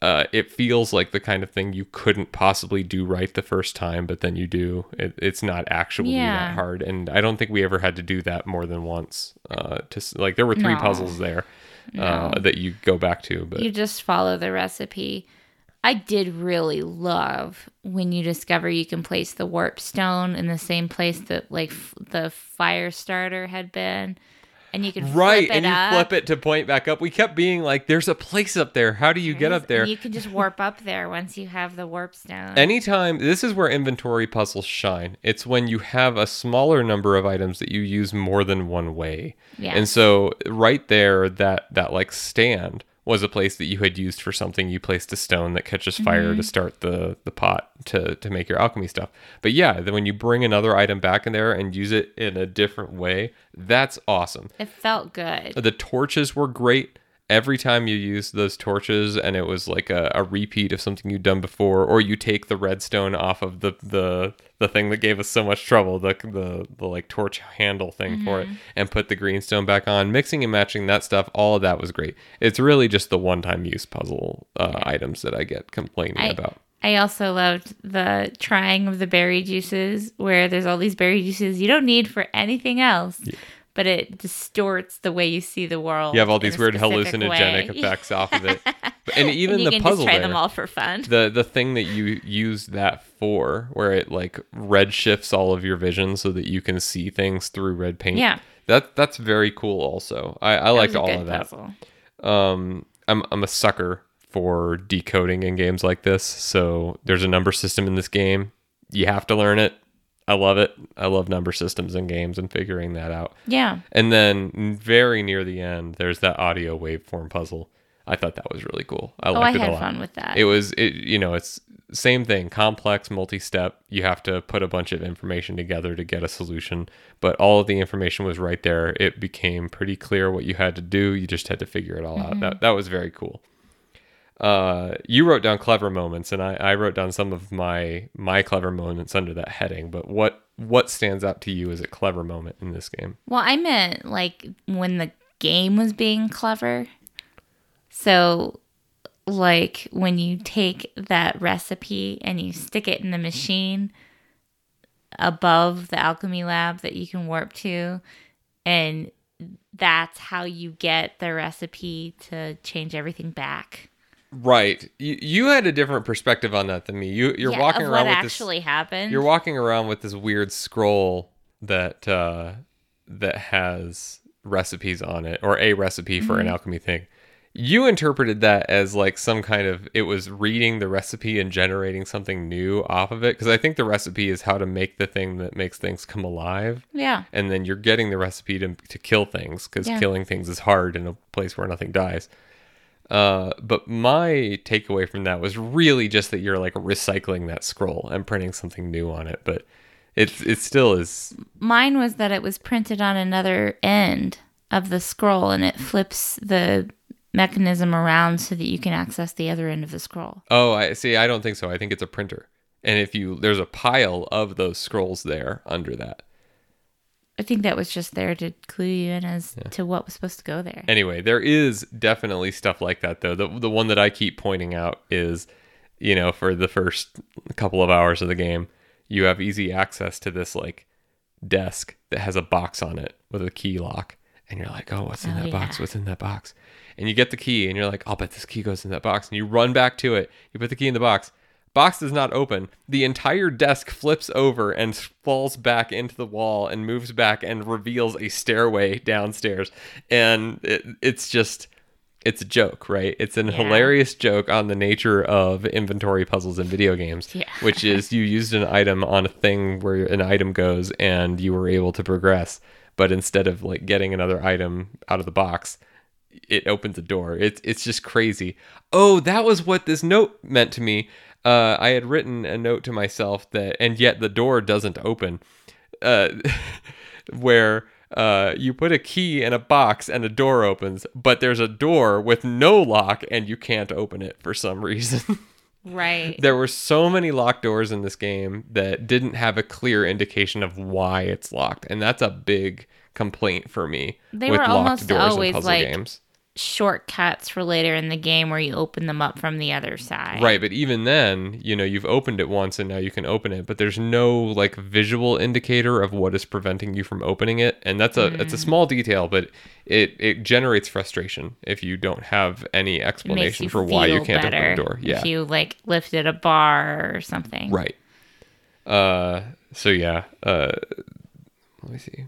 uh, it feels like the kind of thing you couldn't possibly do right the first time, but then you do. It, it's not actually Yeah. that hard, and I don't think we ever had to do that more than once. Uh, to like there were three No. puzzles there uh, that you go back to, but You just follow the recipe. I did really love when you discover you can place the warp stone in the same place that like f- the fire starter had been, and you can Right, flip it and you up. flip it to point back up. We kept being like, "There's a place up there. How do you get up there?" You can just warp up there once you have the warp stone. Anytime, this is where inventory puzzles shine. It's when you have a smaller number of items that you use more than one way. Yeah. And so right there, that that like stand was a place that you had used for something. You placed a stone that catches fire Mm-hmm. to start the the pot to to make your alchemy stuff. But yeah, then when you bring another item back in there and use it in a different way, that's awesome. it felt good. The torches were great. Every time you used those torches and it was like a, a repeat of something you'd done before, or you take the redstone off of the the, the thing that gave us so much trouble, the the, the like torch handle thing for it, and put the greenstone back on, mixing and matching that stuff, all of that was great. It's really just the one time use puzzle uh, items that I get complaining I, about. I also loved the trying of the berry juices, where there's all these berry juices you don't need for anything else, but it distorts the way you see the world. You have all these weird hallucinogenic way. effects off of it. And even and you the can puzzle try there. them all for fun. the the thing that you use that for where it like red shifts all of your vision so that you can see things through red paint Yeah. that that's very cool also i i liked all of that puzzle. um i'm i'm a sucker for decoding in games like this so there's a number system in this game you have to learn it i love it. I love number systems in games and figuring that out. Yeah. and then very near the end there's that audio waveform puzzle. I thought that was really cool. I Oh, I it a had lot. fun with that. it was it you know it's same thing complex multi-step. You have to put a bunch of information together to get a solution but all of the information was right there. It became pretty clear what you had to do. You just had to figure it all out. Mm-hmm. That, that was very cool uh, you wrote down clever moments and I, I wrote down some of my my clever moments under that heading but what what stands out to you as a clever moment in this game Well, I meant like when the game was being clever. So, like when you take that recipe and you stick it in the machine above the alchemy lab that you can warp to, and that's how you get the recipe to change everything back. Right you, you had a different perspective on that than me you you're Yeah, walking around what with this actually happened. You're walking around with this weird scroll that uh, that has recipes on it, or a recipe for Mm-hmm. an alchemy thing. You interpreted that as like some kind of it was reading the recipe and generating something new off of it because I think the recipe is how to make the thing that makes things come alive, yeah. and then you're getting the recipe to to kill things because Yeah. killing things is hard in a place where nothing dies. Uh, but my takeaway from that was really just that you're like recycling that scroll and printing something new on it. But it's it still is Mine was that it was printed on another end of the scroll and it flips the mechanism around so that you can access the other end of the scroll. Oh, I see. I don't think so. I think it's a printer. And if you there's a pile of those scrolls there under that. I think that was just there to clue you in as to what was supposed to go there. Anyway, there is definitely stuff like that though. The the one that I keep pointing out is, you know, for the first couple of hours of the game, you have easy access to this like desk that has a box on it with a key lock. And you're like, oh, what's in Oh, that box? What's in that box? And you get the key and you're like, I'll bet this key goes in that box. And you run back to it. You put the key in the box. Box does not open. The entire desk flips over and falls back into the wall and moves back and reveals a stairway downstairs. And it, it's just, it's a joke, right? It's an Yeah. hilarious joke on the nature of inventory puzzles in video games, Yeah. which is you used an item on a thing where an item goes and you were able to progress. But instead of like getting another item out of the box, it opens a door. It's it's just crazy. Oh, that was what this note meant to me. Uh, I had written a note to myself that, and yet the door doesn't open. Uh, where uh, you put a key in a box and a door opens, but there's a door with no lock and you can't open it for some reason. Right. there were so many locked doors in this game that didn't have a clear indication of why it's locked, and that's a big complaint for me They with were locked doors in always puzzle like games. Shortcuts for later in the game where you open them up from the other side. Right, but even then, you know, you've opened it once and now you can open it, but there's no like visual indicator of what is preventing you from opening it, and that's a it's a Mm. small detail, but it it generates frustration if you don't have any explanation for why you can't open the door. Yeah. If you like lifted a bar or something. Right. Uh so yeah, uh let me see.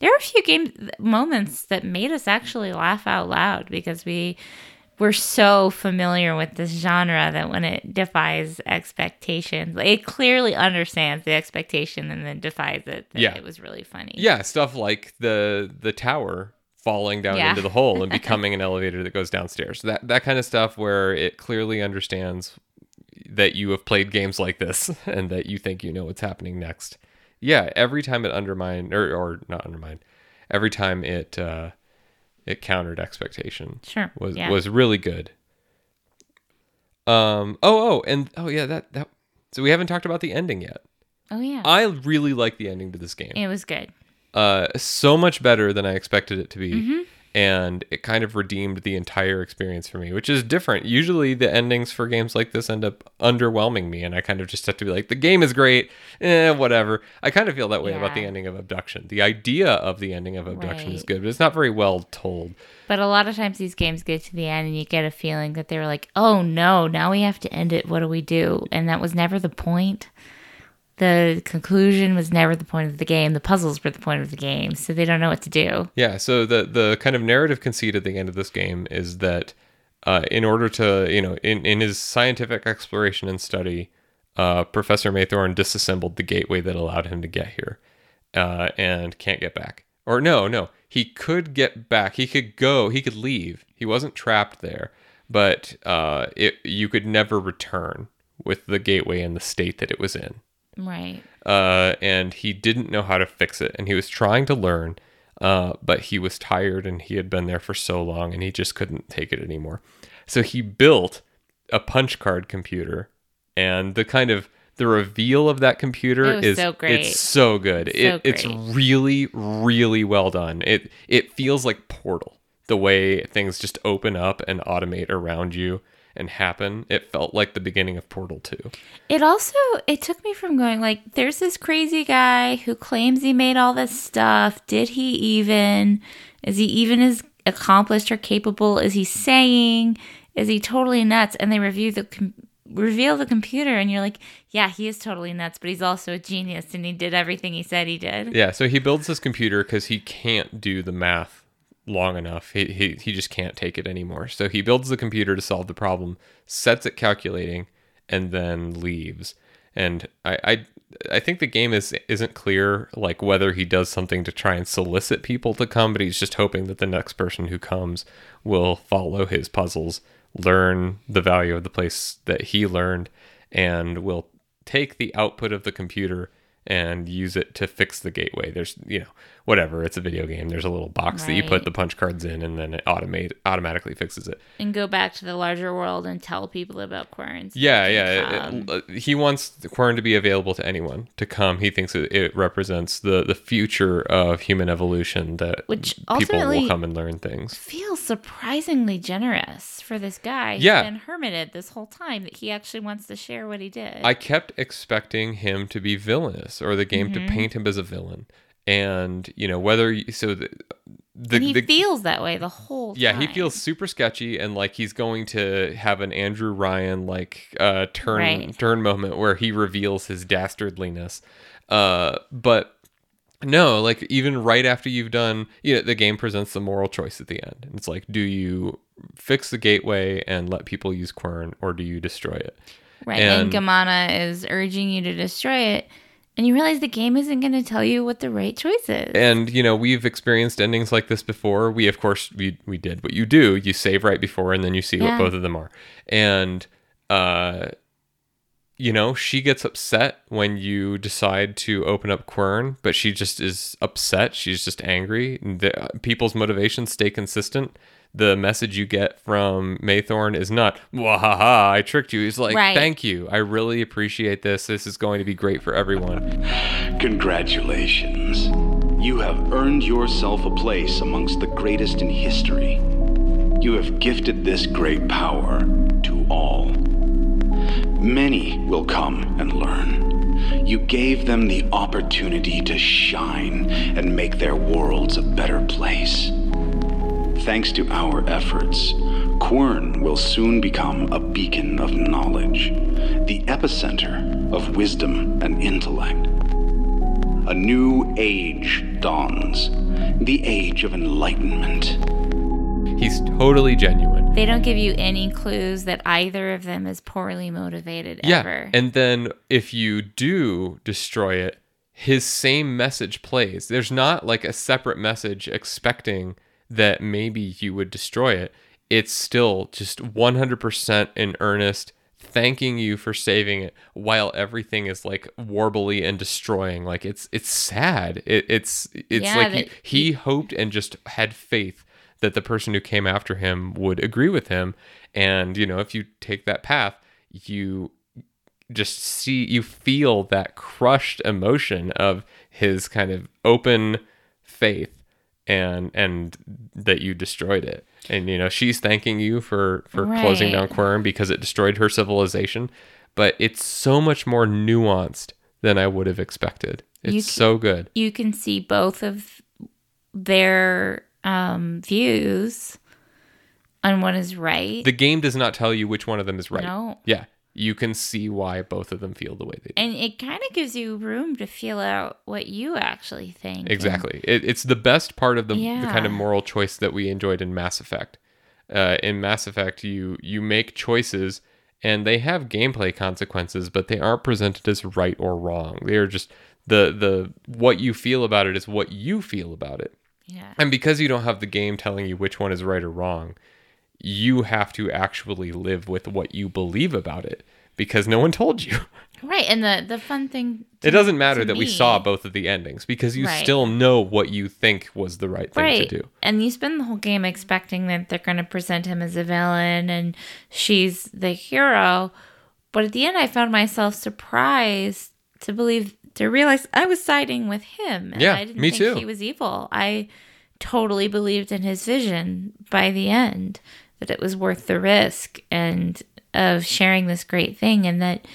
There are a few game moments that made us actually laugh out loud because we were so familiar with this genre that when it defies expectations, like, it clearly understands the expectation and then defies it. that Yeah. it was really funny. Yeah, stuff like the the tower falling down Yeah. into the hole and becoming an elevator that goes downstairs. That that kind of stuff where it clearly understands that you have played games like this and that you think you know what's happening next. Yeah, every time it undermined or or not undermined, every time it uh it countered expectation. Sure, Was yeah. was really good. Um oh oh and oh yeah that that so we haven't talked about the ending yet. Oh yeah, I really like the ending to this game it was good. uh, so much better than I expected it to be. Mm-hmm. And it kind of redeemed the entire experience for me, which is different. Usually, the endings for games like this end up underwhelming me, and I kind of just have to be like, the game is great, eh, whatever. I kind of feel that way about the ending of Obduction. The idea of the ending of Obduction is good, but it's not very well told. But a lot of times these games get to the end and you get a feeling that they were like, oh no, now we have to end it. What do we do? And that was never the point. The conclusion was never the point of the game. The puzzles were the point of the game. So they don't know what to do. Yeah, so the the kind of narrative conceit at the end of this game is that uh, in order to, you know, in, in his scientific exploration and study, uh, Professor Maythorn disassembled the gateway that allowed him to get here uh, and can't get back. Or no, no, he could get back. He could go, he could leave. He wasn't trapped there, but uh, it, you could never return with the gateway in the state that it was in Right. uh, and he didn't know how to fix it, and he was trying to learn, uh, but he was tired, and he had been there for so long, and he just couldn't take it anymore. So he built a punch card computer, and the kind of the reveal of that computer is so great. it's so good. it, it's really really well done. It it feels like Portal the way things just open up and automate around you and happen. It felt like the beginning of Portal 2. It also it took me from going like there's this crazy guy who claims he made all this stuff. Did he even is he even as accomplished or capable as he's saying? Is he totally nuts? And they review the com- reveal the computer and you're like, yeah, he is totally nuts, but he's also a genius and he did everything he said he did. Yeah, so he builds this computer because he can't do the math long enough. He, he he just can't take it anymore. So he builds the computer to solve the problem, sets it calculating, and then leaves. And I I, I think the game is isn't clear like whether he does something to try and solicit people to come, but he's just hoping that the next person who comes will follow his puzzles, learn the value of the place that he learned, and will take the output of the computer and use it to fix the gateway. There's, you know, whatever. It's a video game. There's a little box that you put the punch cards in, and then it automate automatically fixes it. And go back to the larger world and tell people about Querns. Yeah, yeah. it- it- he wants Quern to be available to anyone to come. He thinks it, it represents the the future of human evolution that Which people will come and learn things. feels surprisingly generous for this guy. Yeah. He's been hermited this whole time that he actually wants to share what he did. I kept expecting him to be villainous or the game Mm-hmm. to paint him as a villain. And, you know, whether you, so the, the, and he the feels that way the whole time. Yeah, he feels super sketchy and like he's going to have an Andrew Ryan like uh turn Right. turn moment where he reveals his dastardliness. Uh but no, like even right after you've done, you know, the game presents the moral choice at the end. And it's like, do you fix the gateway and let people use Quern or do you destroy it? right. And, and- Gamana is urging you to destroy it. And you realize the game isn't going to tell you what the right choice is. And you know, we've experienced endings like this before. We of course we we did what you do. You save right before and then you see Yeah. what both of them are. And uh you know, she gets upset when you decide to open up Quern, but she just is upset. She's just angry. The, people's motivations stay consistent. The message you get from Maythorn is not, wahaha, I tricked you. He's like, Right. thank you. I really appreciate this. This is going to be great for everyone. Congratulations. You have earned yourself a place amongst the greatest in history. You have gifted this great power to all. Many will come and learn. You gave them the opportunity to shine and make their worlds a better place. Thanks to our efforts, Quern will soon become a beacon of knowledge, the epicenter of wisdom and intellect. A new age dawns, the age of enlightenment. He's totally genuine. They don't give you any clues that either of them is poorly motivated Yeah. ever. And then if you do destroy it, his same message plays. There's not like a separate message expecting that maybe you would destroy it. It's still just 100% in earnest, thanking you for saving it while everything is like warbly and destroying. Like it's it's sad. It, it's it's Yeah, like he, he hoped and just had faith that the person who came after him would agree with him. And you know, if you take that path, you just see you feel that crushed emotion of his kind of open faith and and that you destroyed it and you know she's thanking you for for closing down Right. Quern because it destroyed her civilization but it's so much more nuanced than I would have expected it's You so good you can see both of their um, views on what is right. the game does not tell you which one of them is right No. yeah you can see why both of them feel the way they do and it kind of gives you room to feel out what you actually think. Exactly. It, it's the best part of the, the kind of moral choice that we enjoyed in Mass Effect. Uh, in Mass Effect, you you make choices and they have gameplay consequences, but they aren't presented as right or wrong. They are just the the what you feel about it is what you feel about it. yeah. And because you don't have the game telling you which one is right or wrong, you have to actually live with what you believe about it because no one told you. Right. And the, the fun thing. It doesn't matter to that we saw both of the endings because you Right. still know what you think was the right thing Right. to do. And you spend the whole game expecting that they're going to present him as a villain and she's the hero. But at the end, I found myself surprised to believe, to realize I was siding with him. And Yeah, I didn't me think too. he was evil. I totally believed in his vision by the end that it was worth the risk and of sharing this great thing and that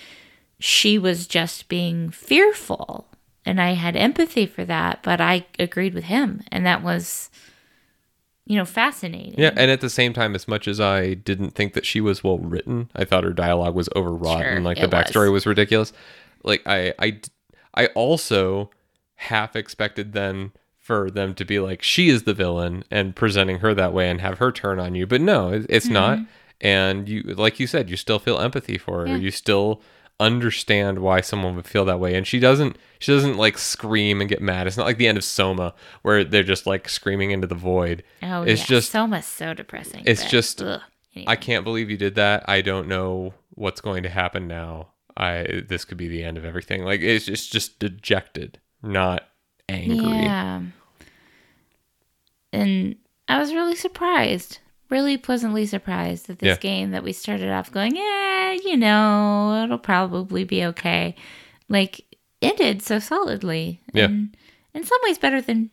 she was just being fearful and i had empathy for that but i agreed with him and that was you know fascinating Yeah, and at the same time, as much as I didn't think that she was well written, I thought her dialogue was overwrought Sure, and like the it was. backstory was. ridiculous. Like I I I also half expected then for them to be like she is the villain and presenting her that way and have her turn on you, but no, it- it's not. And you, like you said, you still feel empathy for her. Mm-hmm. Yeah. You still understand why someone would feel that way and she doesn't she doesn't like scream and get mad it's not like the end of soma where they're just like screaming into the void oh it's yeah. just so so depressing it's but, just- ugh. Anyway. I can't believe you did that. I don't know what's going to happen now. I this could be the end of everything. Like it's just just dejected, not angry. yeah and i was really surprised really pleasantly surprised that this Yeah. game that we started off going yeah you know it'll probably be okay like ended so solidly Yeah. and in some ways better than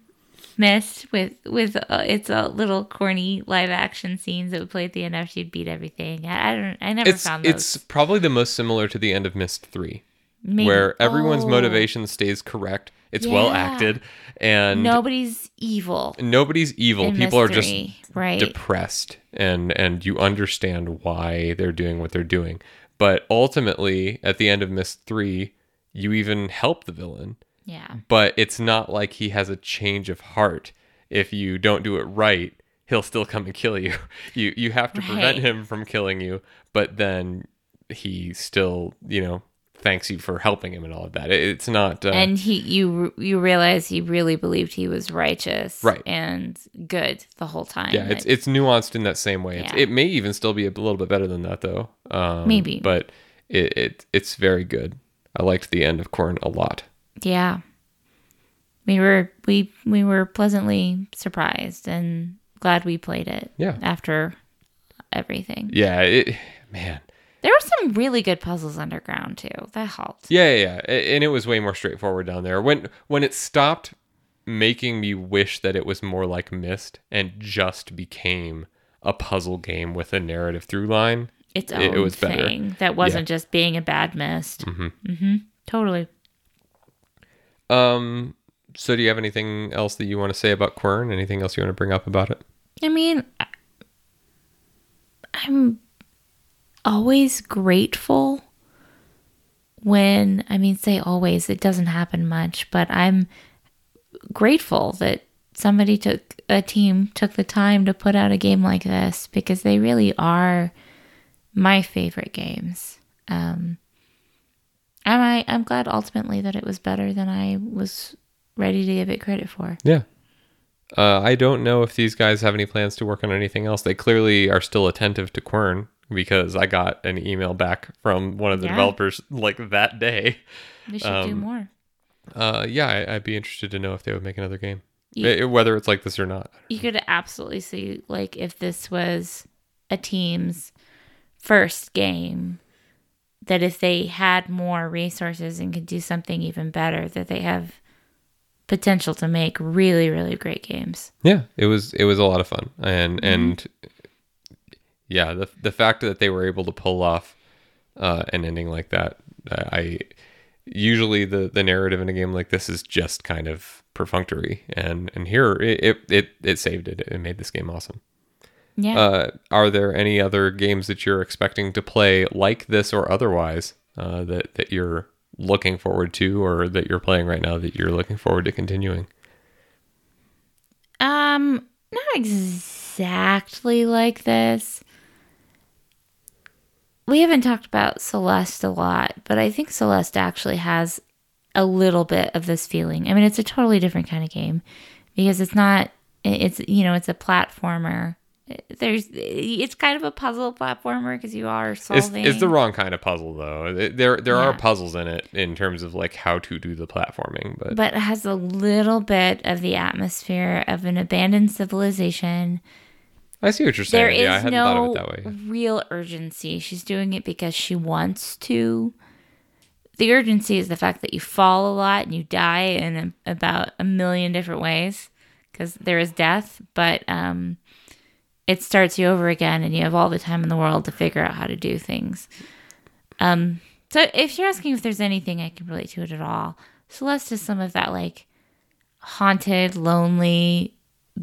Myst with with uh, its uh, little corny live action scenes that would play at the end after you'd beat everything. I, I don't. I never It's found those. it's probably the most similar to the end of Myst 3 Maybe- where everyone's Oh, motivation stays correct. It's well acted and Nobody's evil. nobody's evil. People are just right. depressed and and you understand why they're doing what they're doing. But ultimately at the end of Myst 3, you even help the villain. yeah. but it's not like he has a change of heart. If you don't do it right, he'll still come and kill you. You you have to prevent him from killing you, but then he still, you know, thanks you for helping him and all of that. It- It's not uh, and he you you realize he really believed he was righteous Right. and good the whole time. yeah, it's it's nuanced in that same way. It's, Yeah. it may even still be a little bit better than that though. Um, Maybe. but it, it it's very good. I liked the end of Quern a lot. yeah. We were we we were pleasantly surprised and glad we played it. Yeah. After everything. Yeah, it man. There were some really good puzzles underground too. That helped. Yeah, yeah, yeah. And it was way more straightforward down there. When when it stopped making me wish that it was more like Myst and just became a puzzle game with a narrative through line. its own it was better. thing that wasn't just being a bad Myst. Mm-hmm. Mm-hmm. Totally. Um. So, do you have anything else that you want to say about Quern? Anything else you want to bring up about it? I mean, I'm always grateful when, I mean, say always, it doesn't happen much, but I'm grateful that somebody took, a team took the time to put out a game like this because they really are my favorite games. Um, and I, I'm glad ultimately that it was better than I was ready to give it credit for. Yeah. Uh, I don't know if these guys have any plans to work on anything else. They clearly are still attentive to Quern because I got an email back from one of the Yeah. developers like that day. They should do Um, more. Uh, yeah, I, I'd be interested to know if they would make another game, Yeah. Eh, whether it's like this or not. you could absolutely see like if this was a team's first game that if they had more resources and could do something even better that they have potential to make really really great games Yeah, it was it was a lot of fun, and and yeah, the the fact that they were able to pull off uh, an ending like that, I I- usually the the narrative in a game like this is just kind of perfunctory, and and here it it it, it saved it. It made this game awesome. yeah Uh, are there any other games that you're expecting to play like this or otherwise uh, that that you're looking forward to, or that you're playing right now that you're looking forward to continuing? um not exactly like this we haven't talked about celeste a lot but i think celeste actually has a little bit of this feeling. I mean it's a totally different kind of game because it's not it's you know it's a platformer. There's it's kind of a puzzle platformer because you are It's, solving it's the wrong kind of puzzle though. There there are puzzles in it in terms of like how to do the platforming, but, but it has a little bit of the atmosphere of an abandoned civilization I see what you're there saying. is yeah, I hadn't thought no of it that way. real urgency. She's doing it because she wants to. The urgency is the fact that you fall a lot and you die in a, about a million different ways because there is death, but um, it starts you over again and you have all the time in the world to figure out how to do things. Um, so if you're asking if there's anything I can relate to it at all, Celeste is some of that like haunted, lonely,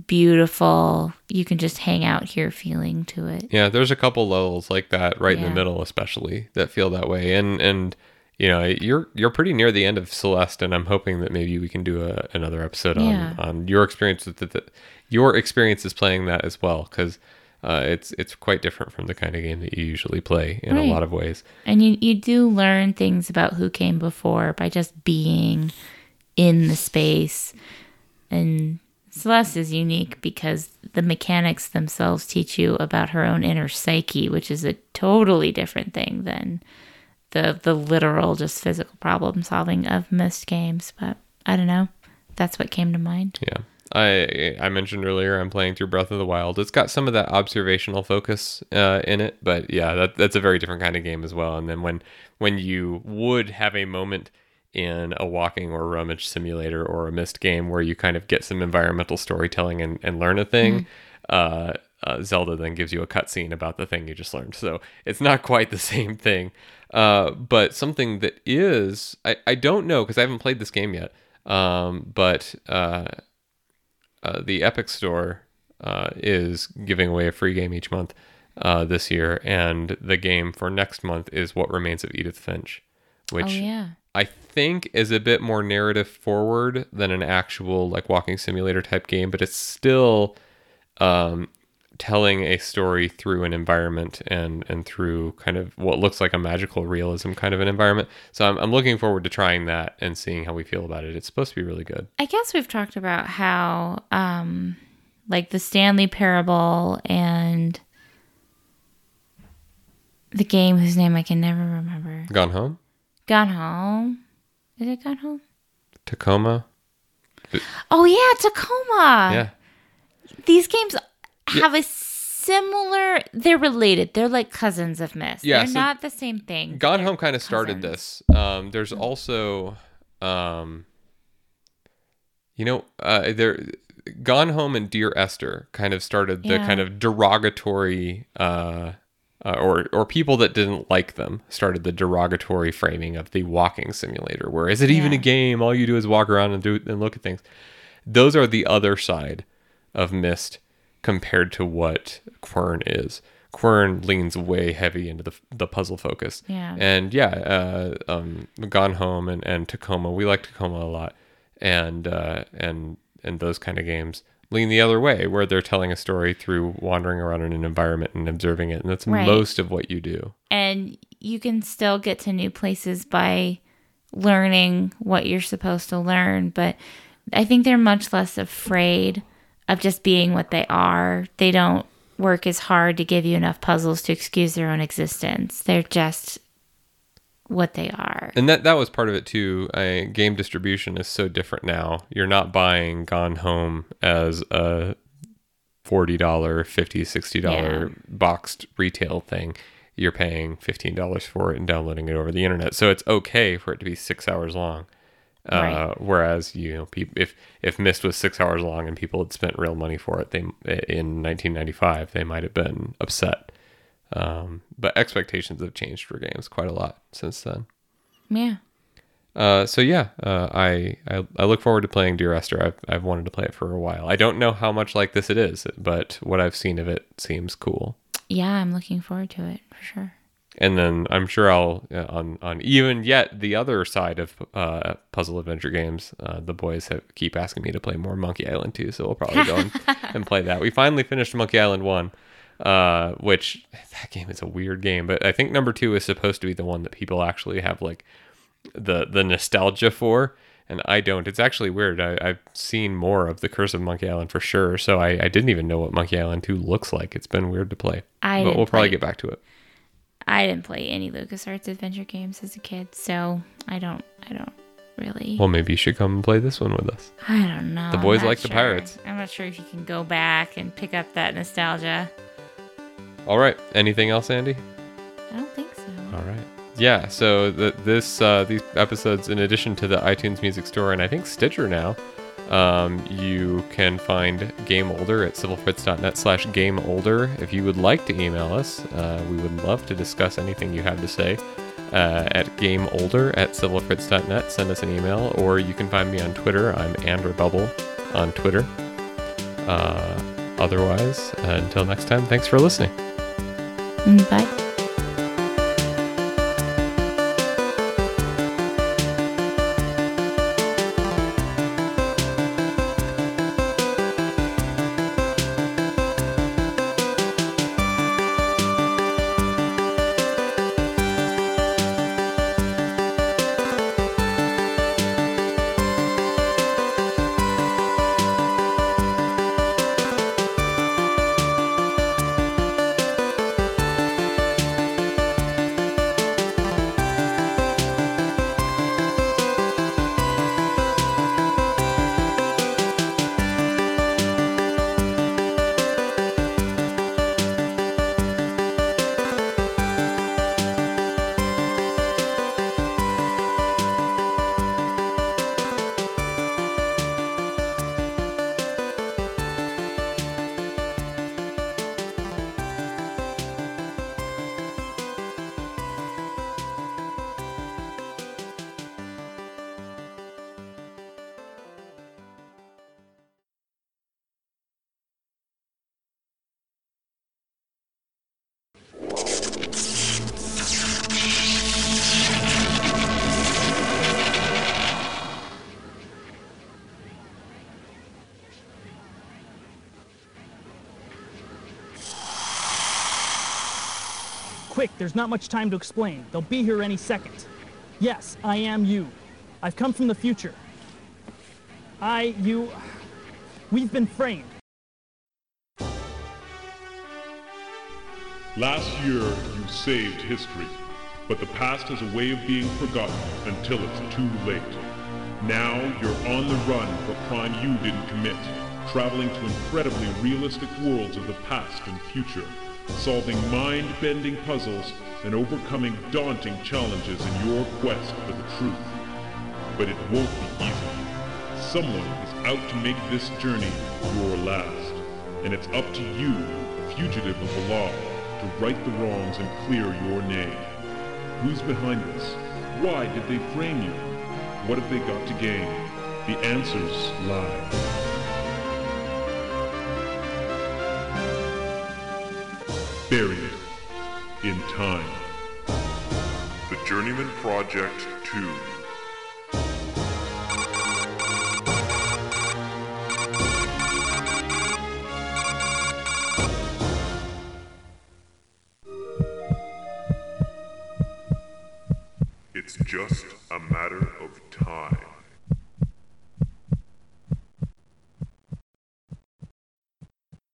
beautiful, you can just hang out here feeling to it. Yeah, there's a couple levels like that right in the middle, especially that feel that way. And and you know, you're you're pretty near the end of Celeste, and I'm hoping that maybe we can do a, another episode Yeah. on on your experience with the, the your experiences playing that as well, because uh, it's it's quite different from the kind of game that you usually play in Right. a lot of ways. And you, you do learn things about who came before by just being in the space. And Celeste is unique because the mechanics themselves teach you about her own inner psyche, which is a totally different thing than the the literal just physical problem solving of most games. But I don't know. That's what came to mind. Yeah. I I mentioned earlier I'm playing through Breath of the Wild. It's got some of that observational focus uh, in it, but yeah, that that's a very different kind of game as well. And then when when you would have a moment in a walking or rummage simulator or a Myst game where you kind of get some environmental storytelling and, and learn a thing, uh, uh, Zelda then gives you a cutscene about the thing you just learned. So it's not quite the same thing. Uh, but something that is, I, I don't know because I haven't played this game yet. Um, but uh, uh, the Epic Store uh, is giving away a free game each month uh, this year, and the game for next month is What Remains of Edith Finch, which oh yeah. I think is a bit more narrative forward than an actual like walking simulator type game, but it's still um, telling a story through an environment and and through kind of what looks like a magical realism kind of an environment. So I'm I'm looking forward to trying that and seeing how we feel about it. It's supposed to be really good. I guess we've talked about how, um, like the Stanley Parable and the game whose name I can never remember. Gone Home, Gone Home. Is it Gone Home? Tacoma, Oh yeah, Tacoma. yeah. These games have a similar. They're related. They're like cousins of Myst. Yeah, They're so not the same thing. Gone They're Home kind of started this. Um, there's also, um, you know, uh, there Gone Home and Dear Esther kind of started the Yeah. kind of derogatory, uh, uh, or or people that didn't like them started the derogatory framing of the walking simulator. Where is it even a game? All you do is walk around and do and look at things. Those are the other side of Myst compared to what Quern is. Quern leans way heavy into the the puzzle focus. Yeah. And yeah, uh, um, Gone Home and, and Tacoma, we like Tacoma a lot, and uh, and and those kind of games lean the other way, where they're telling a story through wandering around in an environment and observing it, and that's Right. most of what you do. and you can still get to new places by learning what you're supposed to learn but i think they're much less afraid of just being what they are they don't work as hard to give you enough puzzles to excuse their own existence they're just what they are And that that was part of it too. I, game distribution is so different now. You're not buying Gone Home as a forty dollar, fifty, sixty dollar boxed retail thing. You're paying fifteen dollars for it and downloading it over the internet. So it's okay for it to be six hours long. Uh, Right. Whereas you know, peop if if Myst was six hours long and people had spent real money for it, they in 1995 they might have been upset. Um, but expectations have changed for games quite a lot since then. yeah Uh, so yeah, uh, I, I I look forward to playing Dear Esther. I've I've wanted to play it for a while. I don't know how much like this it is, but what I've seen of it seems cool. yeah i'm looking forward to it for sure And then I'm sure I'll uh, on on even yet the other side of uh, puzzle adventure games. Uh, the boys have keep asking me to play more Monkey Island 2, so we'll probably go and, and play that. We finally finished Monkey Island 1, uh, which that game is a weird game, but I think number 2 is supposed to be the one that people actually have like the the nostalgia for. And I don't. It's actually weird. I, I've seen more of the Curse of Monkey Island for sure. So I, I didn't even know what Monkey Island 2 looks like. It's been weird to play. I but we'll probably get back to it. i didn't play any lucasarts adventure games as a kid so i don't i don't really Well, maybe you should come and play this one with us. I don't know. The boys like the pirates. I'm not sure if you can go back and pick up that nostalgia. All right. Anything else, Andy? I don't think so. All right. Yeah. So the, this uh, these episodes, in addition to the iTunes Music Store and I think Stitcher now, um, you can find Game Older at civilfritz.net slash Game Older. If you would like to email us, uh, we would love to discuss anything you have to say. Uh, at gameolder at civilfritz.net, send us an email, or you can find me on Twitter. I'm Andrew Bubble on Twitter. Uh, otherwise, uh, until next time, thanks for listening. Mm, Bye. Not much time to explain. They'll be here any second. Yes, I am you. I've come from the future. I, you, we've been framed. Last year, you saved history, but the past has a way of being forgotten until it's too late. Now, you're on the run for crime you didn't commit, traveling to incredibly realistic worlds of the past and future, solving mind-bending puzzles and overcoming daunting challenges in your quest for the truth. But it won't be easy. Someone is out to make this journey your last. And it's up to you, fugitive of the law, to right the wrongs and clear your name. Who's behind this? Why did they frame you? What have they got to gain? The answers lie. Buried in time. The Journeyman Project 2.